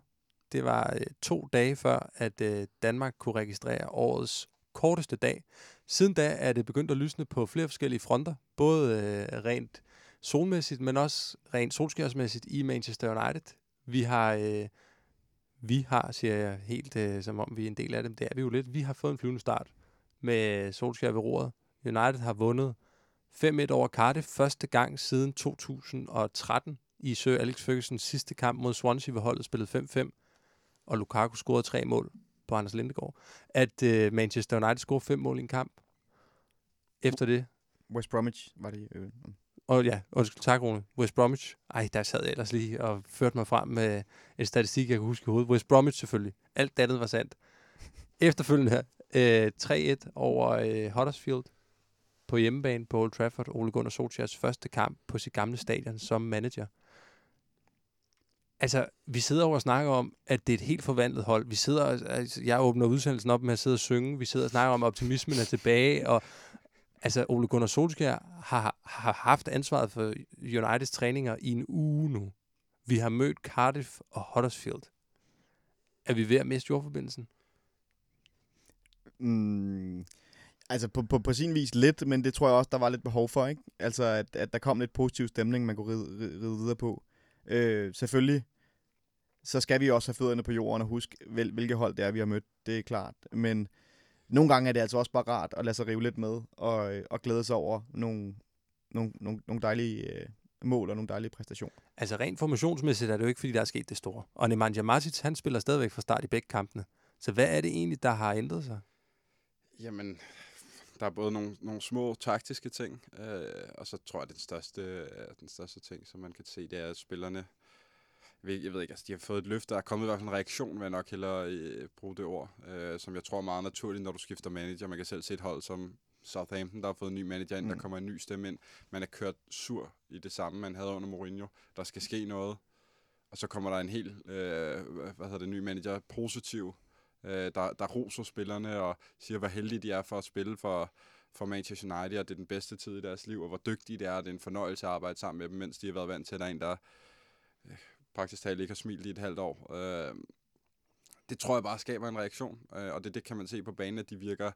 Det var øh, to dage før, at øh, Danmark kunne registrere årets korteste dag. Siden da er det begyndt at lysne på flere forskellige fronter, både øh, rent solmæssigt, men også rent solskærsmæssigt i Manchester United. Vi har, øh, vi har, siger jeg helt øh, som om vi er en del af dem, det er vi jo lidt. Vi har fået en flyvende start med Solskjaer ved roret. United har vundet 5-1 over Cardiff første gang siden 2013 i Sir Alex Fergusons sidste kamp mod Swansea, hvor holdet spillede 5-5, og Lukaku scorede tre mål på Anders Lindegaard. At øh, Manchester United scorede fem mål i en kamp. Efter det, West Bromwich var det. Øh, og ja, undskyld, tak Rune. West Bromwich. Ej, der sad jeg ellers lige og førte mig frem med en statistik, jeg kan huske i hovedet. West Bromwich selvfølgelig. Alt andet var sandt. Efterfølgende her, øh, 3-1 over øh, Huddersfield på hjemmebane på Old Trafford. Ole Gunnar Solskjaers første kamp på sit gamle stadion som manager. Altså, vi sidder over og snakker om, at det er et helt forvandlet hold. Vi sidder, altså, jeg åbner udsendelsen op med at sidde og synge. Vi sidder og snakker om, at optimismen er tilbage, og altså Ole Gunnar Solskjaer har, har haft ansvaret for Uniteds træninger i en uge nu. Vi har mødt Cardiff og Huddersfield. Er vi ved at miste jordforbindelsen? Mm, altså på, på, på sin vis lidt, men det tror jeg også, der var lidt behov for, ikke? Altså at, at der kom lidt positiv stemning, man kunne ride, ride, videre på. Øh, selvfølgelig, så skal vi også have fødderne på jorden og huske, hvil, hvilke hold det er, vi har mødt. Det er klart. Men nogle gange er det altså også bare rart at lade sig rive lidt med og, øh, og glæde sig over nogle, nogle, nogle, nogle dejlige øh, mål og nogle dejlige præstationer. Altså rent formationsmæssigt er det jo ikke, fordi der er sket det store. Og Nemanja Matic, han spiller stadigvæk fra start i begge kampene. Så hvad er det egentlig, der har ændret sig? Jamen, der er både nogle, nogle små taktiske ting, øh, og så tror jeg, at den største, øh, den største ting, som man kan se, det er, at spillerne jeg ved, ikke, altså de har fået et løft, der er kommet i hvert fald en reaktion, vil jeg nok hellere øh, bruge det ord, øh, som jeg tror er meget naturligt, når du skifter manager. Man kan selv se et hold som Southampton, der har fået en ny manager ind, mm. der kommer en ny stemme ind. Man er kørt sur i det samme, man havde under Mourinho. Der skal ske noget. Og så kommer der en helt, øh, hvad hedder det, ny manager, positiv, øh, der, der roser spillerne og siger, hvor heldige de er for at spille for, for Manchester United, og det er den bedste tid i deres liv, og hvor dygtige de er, og det er en fornøjelse at arbejde sammen med dem, mens de har været vant til, at der er en, der øh, praktisk talt ikke har smilt i et halvt år. Øh, det tror jeg bare skaber en reaktion, øh, og det, det kan man se på banen, at de virker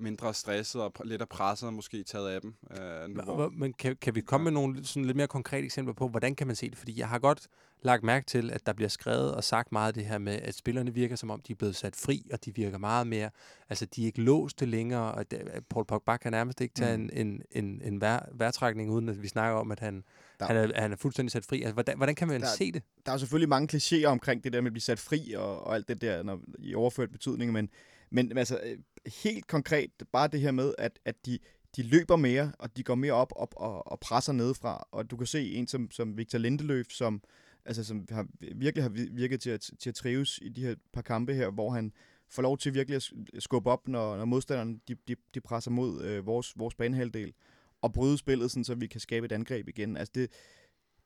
mindre stresset og lidt af presset måske taget af dem. Øh, nu, hvor... Men kan, kan vi komme med nogle sådan lidt mere konkrete eksempler på, hvordan kan man se det? Fordi jeg har godt lagt mærke til, at der bliver skrevet og sagt meget det her med, at spillerne virker som om, de er blevet sat fri, og de virker meget mere, altså de er ikke låste længere, og det, Paul Pogba kan nærmest ikke tage mm. en, en, en, en vær, værtrækning, uden at vi snakker om, at han, der, han, er, han er fuldstændig sat fri. Altså, hvordan, hvordan kan man der, se det? Der er selvfølgelig mange klichéer omkring det der med at blive sat fri, og, og alt det der når, i overført betydning, men, men altså, øh, helt konkret, bare det her med, at, at de, de løber mere, og de går mere op, op og, og presser nedefra. Og du kan se en som, som Victor Lindeløf, som, altså, som har, virkelig har virket til at, til at trives i de her par kampe her, hvor han får lov til virkelig at skubbe op, når, når modstanderne de, de, de presser mod øh, vores, vores banehalvdel, og bryde spillet, sådan, så vi kan skabe et angreb igen. Altså det,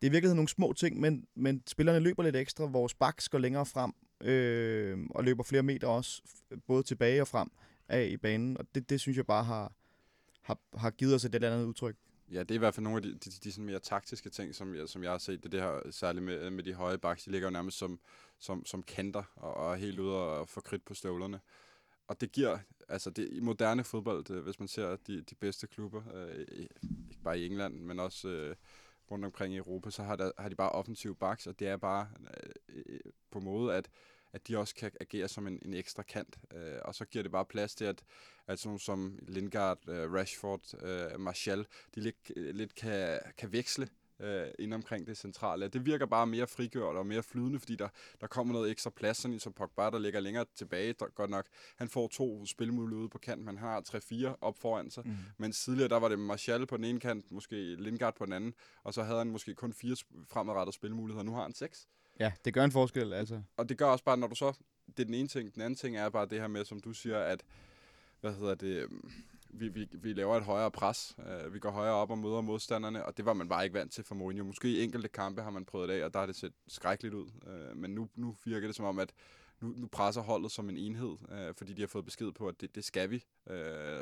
det er virkelig nogle små ting, men, men spillerne løber lidt ekstra. Vores backs går længere frem, øh, og løber flere meter også, både tilbage og frem af i banen, og det, det synes jeg bare har, har, har givet os et lidt andet udtryk. Ja, det er i hvert fald nogle af de, de, de sådan mere taktiske ting, som jeg, som jeg har set. Det, det her særligt med, med de høje baks, de ligger jo nærmest som, som, som kanter og, og er helt ude og få kridt på støvlerne. Og det giver, altså det, i moderne fodbold, det, hvis man ser de, de bedste klubber, øh, ikke bare i England, men også øh, rundt omkring i Europa, så har, der, har de bare offensive baks, og det er bare øh, øh på måde, at at de også kan agere som en, en ekstra kant. Øh, og så giver det bare plads til, at, at sådan som Lingard, øh, Rashford, øh, Martial, de lidt, lidt kan, kan veksle øh, ind omkring det centrale. Det virker bare mere frigjort og mere flydende, fordi der, der kommer noget ekstra plads, sådan som Pogba, der ligger længere tilbage, der, godt nok. Han får to spilmuligheder på kant, man har 3-4 op foran sig. Mm. Men tidligere, der var det Martial på den ene kant, måske Lingard på den anden, og så havde han måske kun fire fremadrettede spilmuligheder. Nu har han seks. Ja, det gør en forskel, altså. Og det gør også bare, når du så... Det er den ene ting. Den anden ting er bare det her med, som du siger, at... Hvad hedder det... Øhm, vi, vi, vi laver et højere pres. Uh, vi går højere op og møder modstanderne, og det var man bare ikke vant til for Mourinho. Måske i enkelte kampe har man prøvet det af, og der har det set skrækkeligt ud. Uh, men nu, nu virker det som om, at nu, nu presser holdet som en enhed, uh, fordi de har fået besked på, at det, det skal vi uh,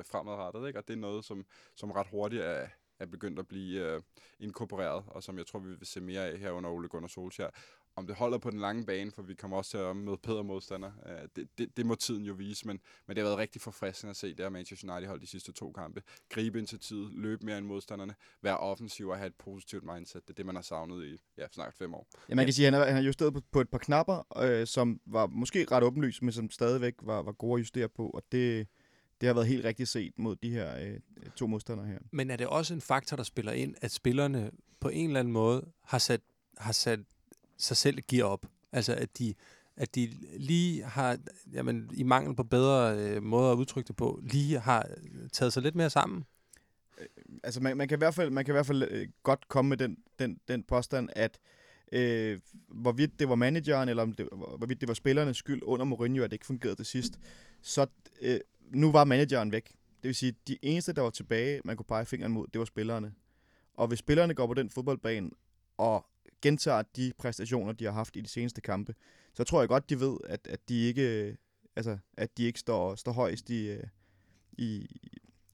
fremadrettet. Ikke? Og det er noget, som, som ret hurtigt er, er begyndt at blive uh, inkorporeret, og som jeg tror, vi vil se mere af her under Ole Gunnar Solskjaer om det holder på den lange bane, for vi kommer også til at møde bedre modstandere. Uh, det, det, det må tiden jo vise, men, men det har været rigtig forfriskende at se, det her Manchester United hold de sidste to kampe. Gribe ind til tid, løbe mere end modstanderne, være offensiv og have et positivt mindset. Det er det, man har savnet i ja, snart fem år. Ja, man kan sige, at han har, han har justeret på, på et par knapper, øh, som var måske ret åbenlyst, men som stadigvæk var, var gode at justere på, og det, det har været helt rigtigt set mod de her øh, to modstandere her. Men er det også en faktor, der spiller ind, at spillerne på en eller anden måde har sat, har sat sig selv giver op? Altså, at de, at de lige har, jamen, i mangel på bedre øh, måder at udtrykke det på, lige har taget sig lidt mere sammen? Øh, altså, man, man, kan i hvert fald, man kan i hvert fald øh, godt komme med den, den, den påstand, at øh, hvorvidt det var manageren, eller om det, hvorvidt det var spillernes skyld under Mourinho, at det ikke fungerede til sidst, så øh, nu var manageren væk. Det vil sige, de eneste, der var tilbage, man kunne pege fingeren mod, det var spillerne. Og hvis spillerne går på den fodboldbane og gentager de præstationer, de har haft i de seneste kampe, så tror jeg godt, de ved, at, at de ikke, altså, at de ikke står, står højst i, øh, i,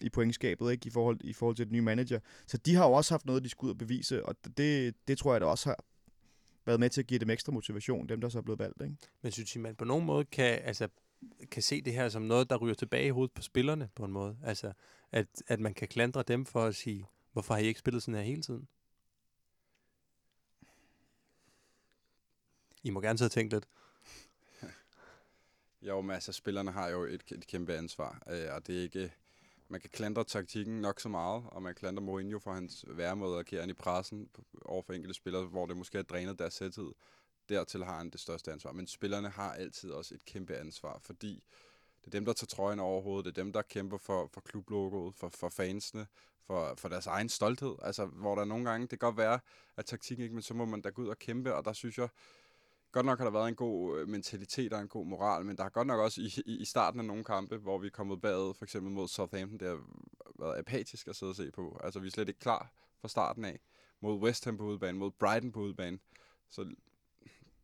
i pointskabet ikke? I, forhold, i forhold til den nye manager. Så de har jo også haft noget, de skulle ud og bevise, og det, det tror jeg da også har været med til at give dem ekstra motivation, dem der så er blevet valgt. Ikke? Men synes I, man på nogen måde kan, altså, kan se det her som noget, der ryger tilbage i hovedet på spillerne på en måde? Altså, at, at man kan klandre dem for at sige, hvorfor har I ikke spillet sådan her hele tiden? I må gerne sidde og tænke lidt. Jo, men altså, spillerne har jo et, et kæmpe ansvar, øh, og det er ikke... Man kan klandre taktikken nok så meget, og man klandrer Mourinho for hans væremåde at agere i pressen over for enkelte spillere, hvor det måske har drænet deres sæthed. Dertil har han det største ansvar. Men spillerne har altid også et kæmpe ansvar, fordi det er dem, der tager trøjen over hovedet. Det er dem, der kæmper for, for klublogoet, for, for fansene, for, for deres egen stolthed. Altså, hvor der nogle gange, det kan godt være, at taktikken ikke, men så må man da gå ud og kæmpe, og der synes jeg, godt nok har der været en god øh, mentalitet og en god moral, men der har godt nok også i, i, i starten af nogle kampe, hvor vi er kommet bagud, for eksempel mod Southampton, det har været apatisk at sidde og se på. Altså, vi er slet ikke klar fra starten af. Mod West Ham på udebane, mod Brighton på udebane. Så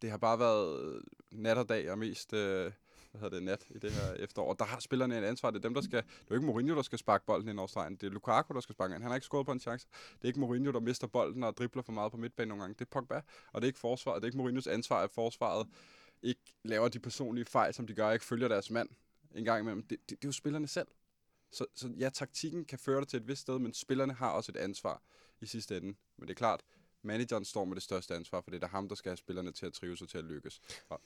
det har bare været nat og dag og mest øh, hvad hedder det, nat i det her efterår. Og der har spillerne et ansvar. Det er dem, der skal... Det er jo ikke Mourinho, der skal sparke bolden ind over stregen. Det er Lukaku, der skal sparke ind. Han har ikke scoret på en chance. Det er ikke Mourinho, der mister bolden og dribler for meget på midtbanen nogle gange. Det er Pogba. Og det er ikke forsvaret. Det er ikke Mourinhos ansvar, at forsvaret ikke laver de personlige fejl, som de gør, og ikke følger deres mand en gang imellem. Det, det, det er jo spillerne selv. Så, så ja, taktikken kan føre dig til et vist sted, men spillerne har også et ansvar i sidste ende. Men det er klart, manageren står med det største ansvar, for det er ham, der skal have spillerne til at trives og til at lykkes. Og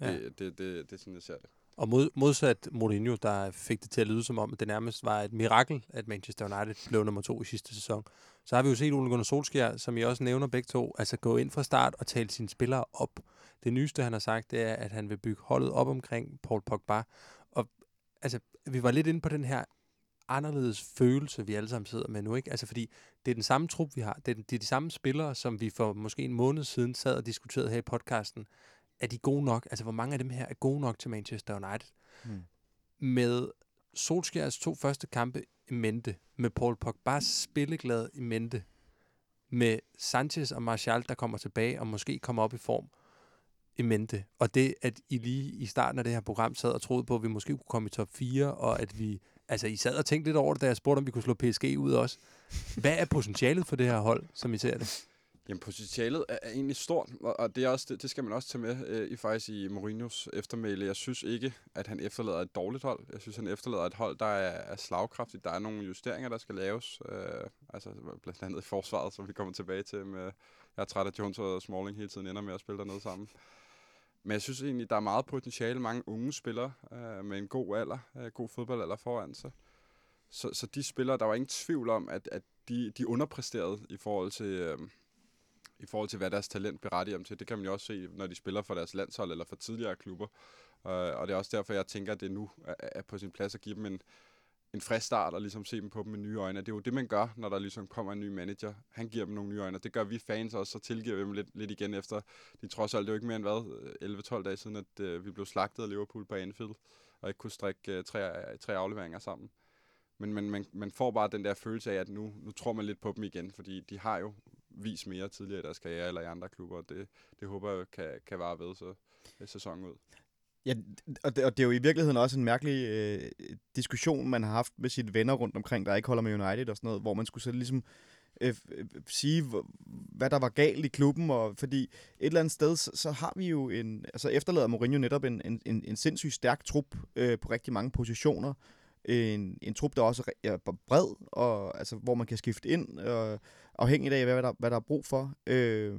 Ja. Det, det, det, det er sådan, jeg ser det. Og mod, modsat Mourinho, der fik det til at lyde som om, at det nærmest var et mirakel, at Manchester United blev nummer to i sidste sæson. Så har vi jo set Ole Gunnar Solskjaer, som I også nævner begge to, altså gå ind fra start og tale sine spillere op. Det nyeste, han har sagt, det er, at han vil bygge holdet op omkring Paul Pogba. Og altså, vi var lidt inde på den her anderledes følelse, vi alle sammen sidder med nu, ikke? Altså, fordi det er den samme trup, vi har. Det er, det er de samme spillere, som vi for måske en måned siden sad og diskuterede her i podcasten er de gode nok? Altså, hvor mange af dem her er gode nok til Manchester United? Hmm. Med Solskjaers to første kampe i mente, med Paul Pogba's spilleglad i mente, med Sanchez og Martial, der kommer tilbage og måske kommer op i form i mente. Og det, at I lige i starten af det her program sad og troede på, at vi måske kunne komme i top 4, og at vi... Altså, I sad og tænkte lidt over det, da jeg spurgte, om vi kunne slå PSG ud også. Hvad er potentialet for det her hold, som I ser det? Jamen, potentialet er, er egentlig stort, og, og det, er også, det, det skal man også tage med øh, i faktisk i Mourinhos eftermæle. Jeg synes ikke, at han efterlader et dårligt hold. Jeg synes, han efterlader et hold, der er, er slagkraftigt. Der er nogle justeringer, der skal laves. Øh, altså blandt andet i forsvaret, som vi kommer tilbage til. Med, jeg er træt af Jones og Smalling hele tiden ender med at spille dernede sammen. Men jeg synes egentlig, der er meget potentiale. Mange unge spillere øh, med en god alder, øh, god fodboldalder foran sig. Så, så de spillere, der var ingen tvivl om, at, at de, de underpræsterede i forhold til... Øh, i forhold til, hvad deres talent berettiger dem til. Det kan man jo også se, når de spiller for deres landshold eller for tidligere klubber. Øh, og det er også derfor, jeg tænker, at det nu er, er på sin plads at give dem en, en frisk start og ligesom se dem på dem med nye øjne. Det er jo det, man gør, når der ligesom kommer en ny manager. Han giver dem nogle nye øjne. Det gør vi fans også, så tilgiver vi dem lidt, lidt igen efter. De trods alt, det er jo ikke mere end hvad, 11-12 dage siden, at øh, vi blev slagtet af Liverpool på Anfield, og ikke kunne strikke øh, tre, tre afleveringer sammen. Men man, man, man får bare den der følelse af, at nu, nu tror man lidt på dem igen, fordi de har jo vist mere tidligere i deres karriere eller i andre klubber. Det, det håber jeg kan, kan vare ved så sæsonen ud. Ja, og det, og det er jo i virkeligheden også en mærkelig øh, diskussion, man har haft med sine venner rundt omkring, der ikke holder med United og sådan noget, hvor man skulle så ligesom øh, øh, sige, hvad der var galt i klubben, og fordi et eller andet sted, så, så har vi jo en, altså efterlader Mourinho netop en, en, en, en sindssygt stærk trup øh, på rigtig mange positioner. En, en trup, der også er bred, og, altså, hvor man kan skifte ind, og, afhængigt af, hvad der, hvad der er brug for. Øh,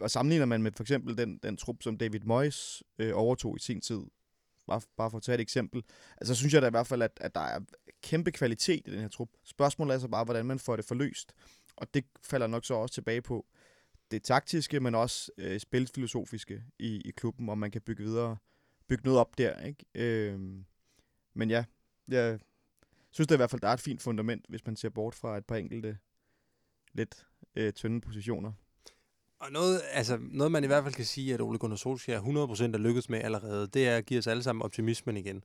og, sammenligner man med for eksempel den, den trup, som David Moyes øh, overtog i sin tid, bare, bare for at tage et eksempel, altså synes jeg da i hvert fald, at, at der er kæmpe kvalitet i den her trup. Spørgsmålet er så bare, hvordan man får det forløst. Og det falder nok så også tilbage på det taktiske, men også øh, spilfilosofiske i, i klubben, om man kan bygge videre, bygge noget op der. Ikke? Øh, men ja, jeg synes da i hvert fald, der er et fint fundament, hvis man ser bort fra et par enkelte lidt øh, tynde positioner. Og noget, altså, noget, man i hvert fald kan sige, at Ole Gunnar Solskjaer 100% er lykkedes med allerede, det er at give os alle sammen optimismen igen.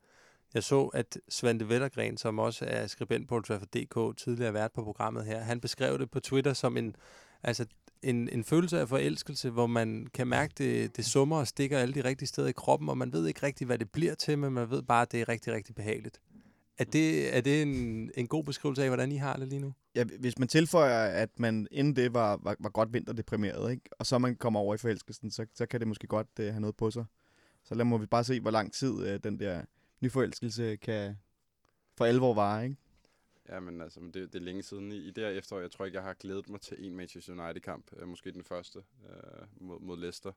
Jeg så, at Svante Vettergren, som også er skribent på Old Trafford.dk, tidligere vært på programmet her, han beskrev det på Twitter som en, altså, en, en følelse af forelskelse, hvor man kan mærke, det, det summer og stikker alle de rigtige steder i kroppen, og man ved ikke rigtig, hvad det bliver til, men man ved bare, at det er rigtig, rigtig behageligt. Er det, er det en, en god beskrivelse af, hvordan I har det lige nu? Ja, hvis man tilføjer, at man inden det var, var, var godt vinterdeprimeret, ikke? og så man kommer over i forelskelsen, så, så kan det måske godt øh, have noget på sig. Så lad må vi bare se, hvor lang tid øh, den der nyforelskelse kan for alvor vare. Ikke? Ja, men altså, det, det er længe siden. I, I det her efterår, jeg tror ikke, jeg har glædet mig til en Manchester United-kamp. Øh, måske den første øh, mod, mod Leicester.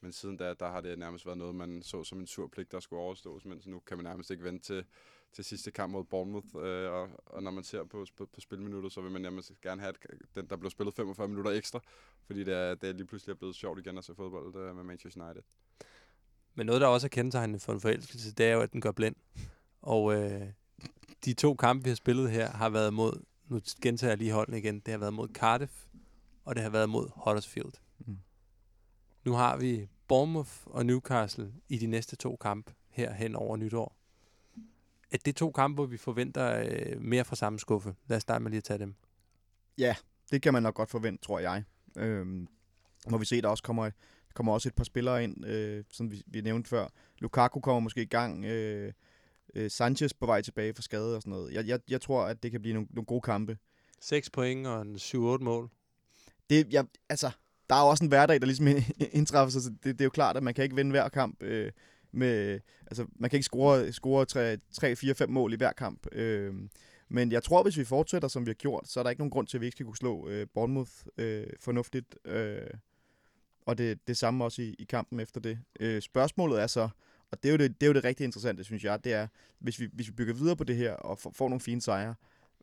Men siden da, der har det nærmest været noget, man så som en sur pligt, der skulle overstås. Men nu kan man nærmest ikke vente til, til sidste kamp mod Bournemouth. Øh, og, og når man ser på, på, på spilminutter, så vil man nærmest gerne have at den, der blev spillet 45 minutter ekstra. Fordi det er, det er lige pludselig er blevet sjovt igen at se fodbold øh, med Manchester United. Men noget, der også er kendetegnende for en forelskelse, det er jo, at den gør blind. Og øh, de to kampe, vi har spillet her, har været mod, nu gentager jeg lige holdene igen, det har været mod Cardiff, og det har været mod Huddersfield. Mm. Nu har vi Bournemouth og Newcastle i de næste to kampe her hen over nytår. Er det to kampe, hvor vi forventer øh, mere fra samme skuffe? Lad os starte med lige at tage dem. Ja, det kan man nok godt forvente, tror jeg. Øhm, må vi se, der også kommer, kommer også et par spillere ind, øh, som vi, vi nævnte før. Lukaku kommer måske i gang. Øh, øh, Sanchez på vej tilbage fra skade og sådan noget. Jeg, jeg, jeg tror, at det kan blive nogle, nogle gode kampe. 6 point og en 7-8 mål. Det, jeg, altså, der er jo også en hverdag, der ligesom (laughs) indtræffer sig. Så det, det er jo klart, at man kan ikke vinde hver kamp. Øh, med, altså, man kan ikke score, score 3, 3, 4, 5 mål i hver kamp. Øh, men jeg tror, hvis vi fortsætter, som vi har gjort, så er der ikke nogen grund til, at vi ikke skal kunne slå øh, Bournemouth øh, fornuftigt. Øh, og det, det samme også i, i kampen efter det. Øh, spørgsmålet er så, og det er, jo det, det er jo det rigtig interessante, synes jeg, det er, hvis vi, hvis vi bygger videre på det her og får, får nogle fine sejre,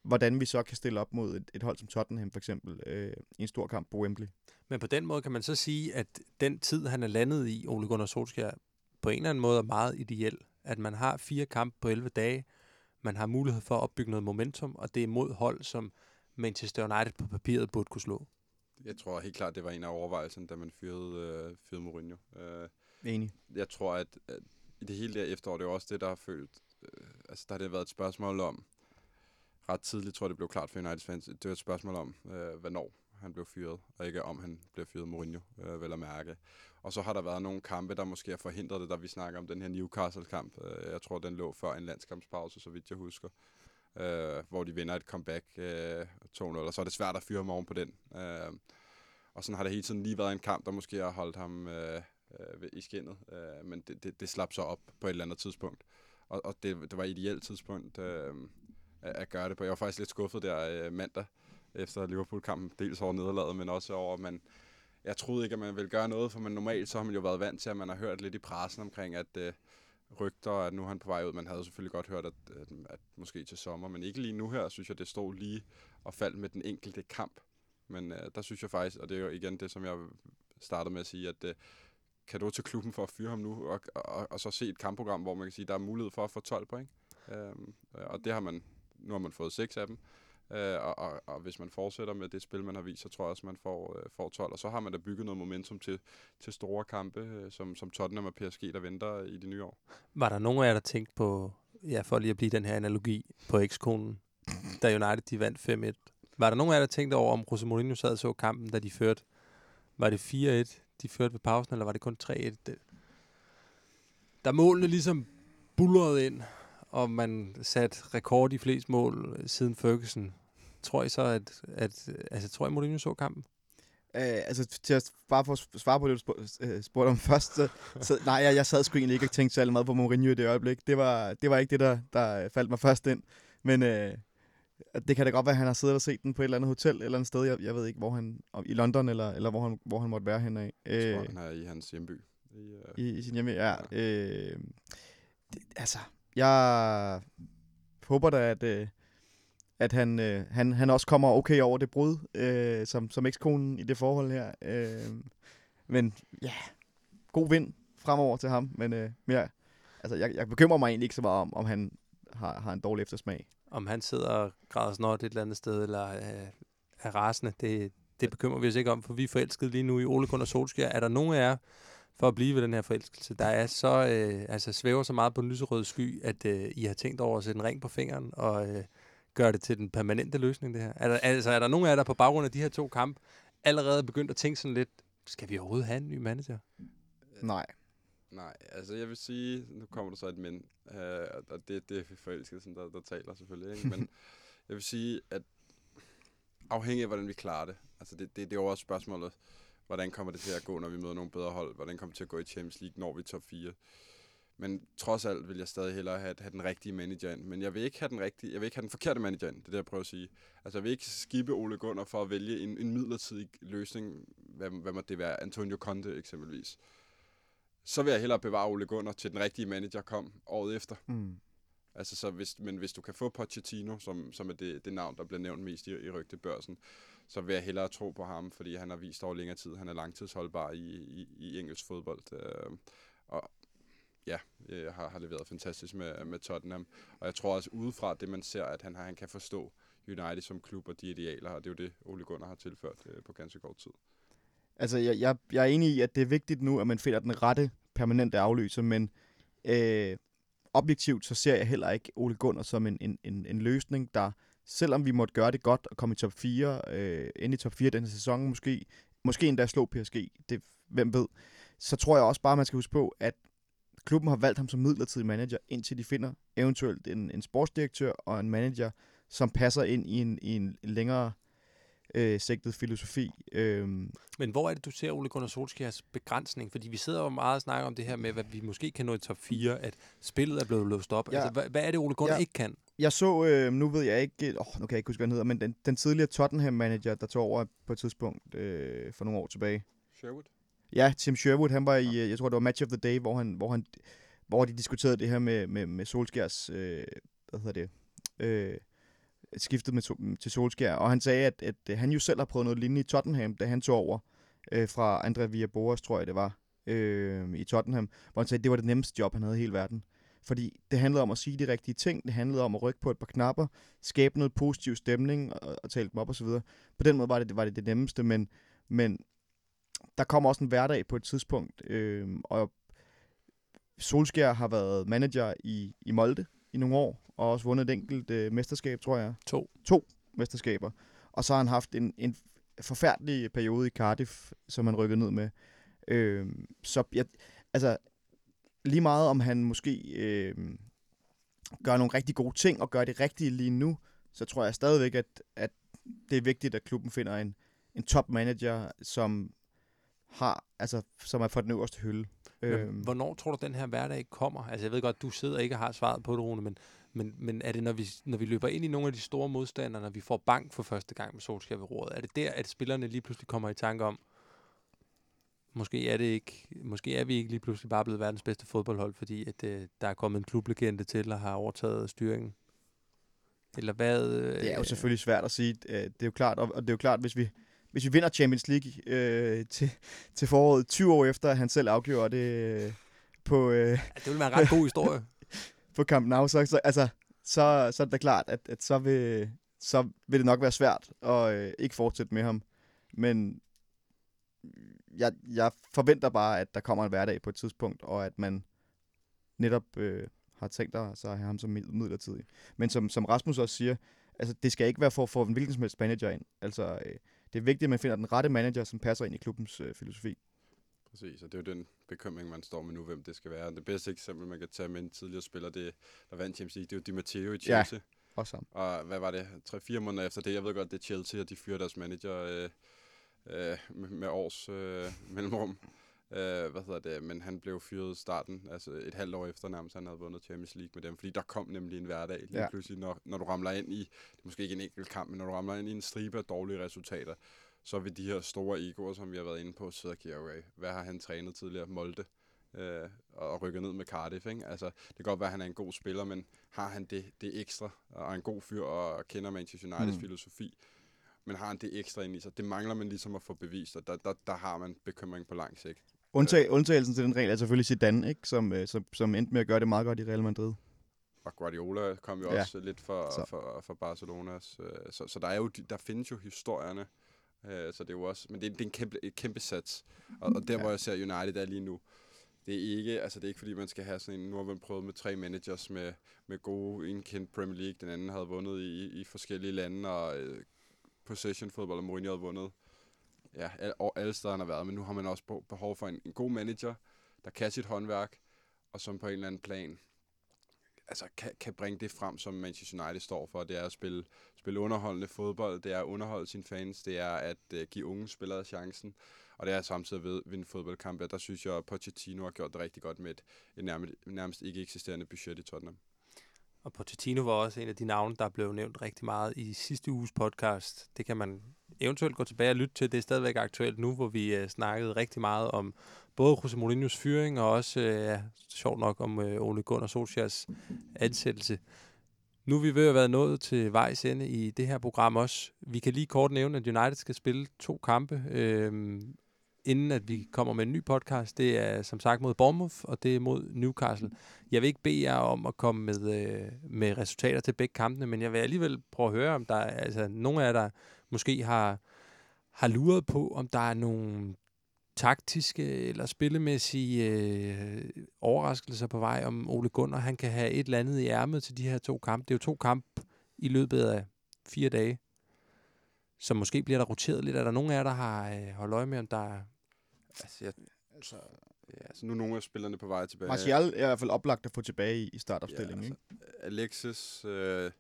hvordan vi så kan stille op mod et, et hold som Tottenham for eksempel øh, i en stor kamp på Wembley. Men på den måde kan man så sige, at den tid, han er landet i, Ole Gunnar Solskjaer, på en eller anden måde er meget ideel. At man har fire kampe på 11 dage, man har mulighed for at opbygge noget momentum, og det er mod hold, som Manchester United på papiret burde kunne slå. Jeg tror helt klart, det var en af overvejelserne, da man fyrede, øh, fyrede Mourinho. Øh, Enig. jeg tror, at, at i det hele der efterår, det er jo også det, der har følt... Øh, altså, der har det været et spørgsmål om... Ret tidligt tror jeg, det blev klart for United fans. Det var et spørgsmål om, øh, hvornår han blev fyret, og ikke om han blev fyret Mourinho, øh, vel at mærke. Og så har der været nogle kampe, der måske har forhindret det, da vi snakker om den her Newcastle-kamp. Øh, jeg tror, den lå før en landskampspause, så vidt jeg husker. Øh, hvor de vinder et comeback øh, 2-0, og så er det svært at fyre ham oven på den. Øh, og sådan har det hele tiden lige været en kamp, der måske har holdt ham øh, øh, i skinnet. Øh, men det, det, det slap så op på et eller andet tidspunkt. Og, og det, det var et ideelt tidspunkt øh, at, at gøre det på. Jeg var faktisk lidt skuffet der øh, mandag efter Liverpool-kampen. Dels over nederlaget, men også over, at man... Jeg troede ikke, at man ville gøre noget, for man normalt så har man jo været vant til, at man har hørt lidt i pressen omkring, at øh, rygter, at nu er han på vej ud. Man havde selvfølgelig godt hørt, at, at, at måske til sommer, men ikke lige nu her, synes jeg, det stod lige og faldt med den enkelte kamp. Men øh, der synes jeg faktisk, og det er jo igen det, som jeg startede med at sige, at øh, kado til klubben for at fyre ham nu, og, og, og så se et kampprogram, hvor man kan sige, der er mulighed for at få 12 point. Øhm, og det har man, nu har man fået 6 af dem. Øh, og, og, og hvis man fortsætter med det spil, man har vist, så tror jeg også, man får, øh, får 12. Og så har man da bygget noget momentum til, til store kampe, øh, som, som Tottenham og PSG, der venter i det nye år. Var der nogen af jer, der tænkte på, ja, for lige at blive den her analogi på ekskonen, da United de vandt 5-1. Var der nogen af jer, der tænkte over, om Jose Mourinho sad og så kampen, da de førte? Var det 4-1, de førte ved pausen, eller var det kun 3-1? Det- der målene ligesom bullerede ind, og man satte rekord i flest mål øh, siden Ferguson, tror I så, at, at altså, tror I, Mourinho så kampen? Øh, altså, til at bare for at svare på det, du øh, spurgte om først, så, så nej, jeg, jeg sad sgu egentlig ikke og tænkte særlig meget på Mourinho i det øjeblik. Det var, det var ikke det, der, der faldt mig først ind. Men øh, det kan da godt være, at han har siddet og set den på et eller andet hotel, et eller andet sted. Jeg, jeg ved ikke, hvor han, i London, eller, eller hvor, han, hvor han måtte være henne af. Jeg tror, han er i hans hjemby. I, uh, i, i sin hjemme, ja. Øh, det, altså, jeg håber da, at, øh, at han, øh, han, han også kommer okay over det brud, øh, som, som ekskonen i det forhold her. Øh, men ja, god vind fremover til ham. Men, øh, men ja, altså, jeg, jeg bekymrer mig egentlig ikke så meget om, om han har, har en dårlig eftersmag. Om han sidder og græder snot et eller andet sted, eller øh, er rasende, det, det bekymrer vi os ikke om, for vi er forelskede lige nu i Ole Gunnar Solskjaer. Er der nogen af jer, for at blive ved den her forelskelse, der er så, øh, altså svæver så meget på den lyserøde sky, at øh, I har tænkt over at sætte en ring på fingeren og øh, gøre det til den permanente løsning, det her? Er der, altså, er der nogen af jer, der på baggrund af de her to kampe allerede begyndt at tænke sådan lidt, skal vi overhovedet have en ny manager? Nej. Nej, altså jeg vil sige, nu kommer der så et men, øh, og det, det er forelskelsen, der, der taler selvfølgelig, ikke? men (laughs) jeg vil sige, at afhængig af, hvordan vi klarer det, altså det, det, det er jo også spørgsmålet, hvordan kommer det til at gå, når vi møder nogle bedre hold, hvordan kommer det til at gå i Champions League, når vi er top 4. Men trods alt vil jeg stadig hellere have, have den rigtige manager ind. Men jeg vil ikke have den rigtige, jeg vil ikke have den forkerte manager ind. Det er det, jeg prøver at sige. Altså, jeg vil ikke skippe Ole Gunnar for at vælge en, en midlertidig løsning. Hvad, hvad må det være? Antonio Conte eksempelvis. Så vil jeg hellere bevare Ole Gunnar til den rigtige manager kom året efter. Mm. Altså, så hvis, men hvis du kan få Pochettino, som, som er det, det navn, der bliver nævnt mest i, i rygtebørsen, så vil jeg hellere tro på ham, fordi han har vist over længere tid, han er langtidsholdbar i, i, i engelsk fodbold. Øh, og ja, øh, har, har leveret fantastisk med, med Tottenham. Og jeg tror også udefra det, man ser, at han, han kan forstå United som klub og de idealer, og det er jo det, Ole Gunnar har tilført øh, på ganske kort tid. Altså, jeg, jeg, jeg er enig i, at det er vigtigt nu, at man finder den rette permanente afløser, men øh, objektivt så ser jeg heller ikke Ole Gunnar som en, en, en, en løsning, der, selvom vi måtte gøre det godt og komme i top 4, øh, ind i top 4 den sæson måske, måske endda slå PSG, det, hvem ved, så tror jeg også bare, man skal huske på, at klubben har valgt ham som midlertidig manager, indtil de finder eventuelt en, en sportsdirektør og en manager, som passer ind i en, i en længere øh, sigtet filosofi. Øhm, Men hvor er det, du ser Ole Gunnar Solskjaers begrænsning? Fordi vi sidder jo meget og snakker om det her med, hvad vi måske kan nå i top 4, at spillet er blevet låst op. Ja. Altså, hvad, hvad er det, Ole Gunnar Ja. ikke kan? jeg så, øh, nu ved jeg ikke, åh, nu kan jeg ikke huske, hvad han hedder, men den, den tidligere Tottenham-manager, der tog over på et tidspunkt øh, for nogle år tilbage. Sherwood? Ja, Tim Sherwood, han var i, øh, jeg tror det var Match of the Day, hvor, han, hvor, han, hvor de diskuterede det her med, med, med Solskjærs, øh, hvad hedder det, øh, skiftet med, to, til Solskjær, og han sagde, at, at øh, han jo selv har prøvet noget lignende i Tottenham, da han tog over øh, fra André Villas-Boas, tror jeg det var, øh, i Tottenham, hvor han sagde, at det var det nemmeste job, han havde i hele verden. Fordi det handlede om at sige de rigtige ting, det handlede om at rykke på et par knapper, skabe noget positiv stemning og, og tale dem op osv. På den måde var det det, var det, det nemmeste, men, men der kommer også en hverdag på et tidspunkt, øh, og Solskjær har været manager i, i Molde i nogle år, og også vundet et enkelt øh, mesterskab, tror jeg. To. To mesterskaber. Og så har han haft en, en forfærdelig periode i Cardiff, som han rykkede ned med. Øh, så jeg, altså, lige meget om han måske øh, gør nogle rigtig gode ting og gør det rigtige lige nu, så tror jeg stadigvæk, at, at det er vigtigt, at klubben finder en, en top manager, som har, altså, som er for den øverste hylde. Øhm. Øhm, Hvornår tror du, den her hverdag kommer? Altså, jeg ved godt, du sidder og ikke har svaret på det, Rune, men, men, men er det, når vi, når vi løber ind i nogle af de store modstandere, når vi får bank for første gang med Solskjaer ved roret, er det der, at spillerne lige pludselig kommer i tanke om, måske er det ikke, måske er vi ikke lige pludselig bare blevet verdens bedste fodboldhold, fordi at, øh, der er kommet en klublegende til og har overtaget styringen? Eller hvad? Øh, Det er jo selvfølgelig svært at sige. Øh, Det er jo klart, og det er jo klart, hvis vi, hvis vi vinder Champions League øh, (laughs) til, til foråret 20 år efter, at han selv afgjorde det øh, på, øh, Ja, det vil være en ret god historie. (laughs) på Camp Nou, så, så, altså, så, så er det da klart, at, at så, vil, så vil det nok være svært at øh, ikke fortsætte med ham. Men jeg, jeg forventer bare, at der kommer en hverdag på et tidspunkt, og at man netop øh, har tænkt sig at have ham som midlertidig. Men som, som Rasmus også siger, altså, det skal ikke være for at få en hvilken som helst manager ind. Altså, øh, det er vigtigt, at man finder den rette manager, som passer ind i klubbens øh, filosofi. Præcis, og det er jo den bekymring, man står med nu, hvem det skal være. Det bedste eksempel, man kan tage med en tidligere spiller, det, der vandt Champions League, det er jo Di Matteo i Chelsea. Ja. Også sammen. Og hvad var det? 3-4 måneder efter det. Jeg ved godt, det er Chelsea, og de fyrer deres manager øh, øh, med, års øh, mellemrum. Øh, hvad hedder det? Men han blev fyret i starten, altså et halvt år efter nærmest, han havde vundet Champions League med dem. Fordi der kom nemlig en hverdag lige ja. pludselig, når, når du ramler ind i, det er måske ikke en enkelt kamp, men når du ramler ind i en stribe af dårlige resultater, så vil de her store egoer, som vi har været inde på, sidde og kigge, okay, hvad har han trænet tidligere? Molde øh, og rykker ned med Cardiff. Ikke? Altså, det kan godt være, at han er en god spiller, men har han det, det ekstra, og er en god fyr, og kender Manchester Uniteds Mm. filosofi, men har han det ekstra ind i sig? Det mangler man ligesom at få bevist, og der, der, der har man bekymring på lang sigt. Undtag, undtagelsen til den regel er selvfølgelig Zidane, ikke? Som, øh, som, som endte med at gøre det meget godt i Real Madrid. Og Guardiola kom jo Ja. også lidt for, Så. for, for Barcelonas. øh, Så, så der, er jo, de- der findes jo historierne. Øh, Så det er jo også, men det, er- det er en kæmpe, et kæmpe sats. Og, og der, Ja. hvor jeg ser United er lige nu, det er ikke, altså det er ikke fordi, man skal have sådan en, nu har man prøvet med tre managers med, med gode, en kendt Premier League, den anden havde vundet i, i forskellige lande, og øh, possession fodbold, og Mourinho havde vundet ja, al, og alle steder han har været, men nu har man også be- behov for en, en god manager, der kan sit håndværk, og som på en eller anden plan altså, kan, kan bringe det frem, som Manchester United står for. Det er at spille, spille underholdende fodbold, det er at underholde sine fans, det er at uh, give unge spillere chancen, og det er samtidig ved at vinde fodboldkampe. Der synes jeg, at Pochettino har gjort det rigtig godt med et, et nærmest, nærmest ikke eksisterende budget i Tottenham. Og Pochettino var også en af de navne, der blev nævnt rigtig meget i sidste uges podcast. Det kan man eventuelt gå tilbage og lytte til. Det er stadigvæk aktuelt nu, hvor vi øh, snakkede rigtig meget om både Jose Mourinho's fyring og også, øh, ja, sjovt nok, om øh, Ole Gunnar Solskjaers ansættelse. Nu er vi ved at være nået til vejs ende i det her program også. Vi kan lige kort nævne, at United skal spille to kampe, øh, inden at vi kommer med en ny podcast. Det er som sagt mod Bournemouth, og det er mod Newcastle. Jeg vil ikke bede jer om at komme med, øh, med resultater til begge kampene, men jeg vil alligevel prøve at høre, om der er altså, nogle af jer, der måske har, har luret på, om der er nogle taktiske eller spillemæssige øh, overraskelser på vej, om Ole Gunnar han kan have et eller andet i ærmet til de her to kampe. Det er jo to kampe i løbet af fire dage, så måske bliver der roteret lidt. Er der nogen af jer, der har øh, holdt øje med, om der er... Altså, jeg, altså, ja, altså nu er nogle af spillerne på vej tilbage. Martial er i hvert fald oplagt at få tilbage i, i startopstillingen, Ja, ikke? Alexis øh,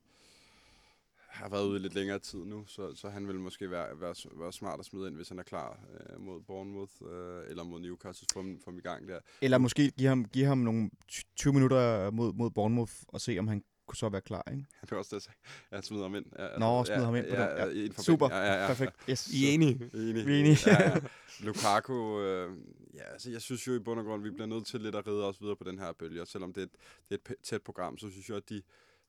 har været ude i lidt længere tid nu, så, så han vil måske være, være, være smart at smide ind, hvis han er klar øh, mod Bournemouth øh, eller mod Newcastle, for, for ham i gang der. Eller måske give ham, give ham nogle 20 minutter mod, mod Bournemouth og se, om han kunne så være klar, ikke? Det var også det, jeg smider ham ind. Ja, Nå, smider ham ind på ja, den. Ja. Ja, Super. Ja, ja, ja, Perfekt. Yes. I er enige? Enig. Vi er enige. ja, ja. (laughs) Lukaku, øh, ja, altså jeg synes jo i bund og grund, vi bliver nødt til lidt at ride os videre på den her bølge, og selvom det er et, det er et tæt program, så synes jeg, at de,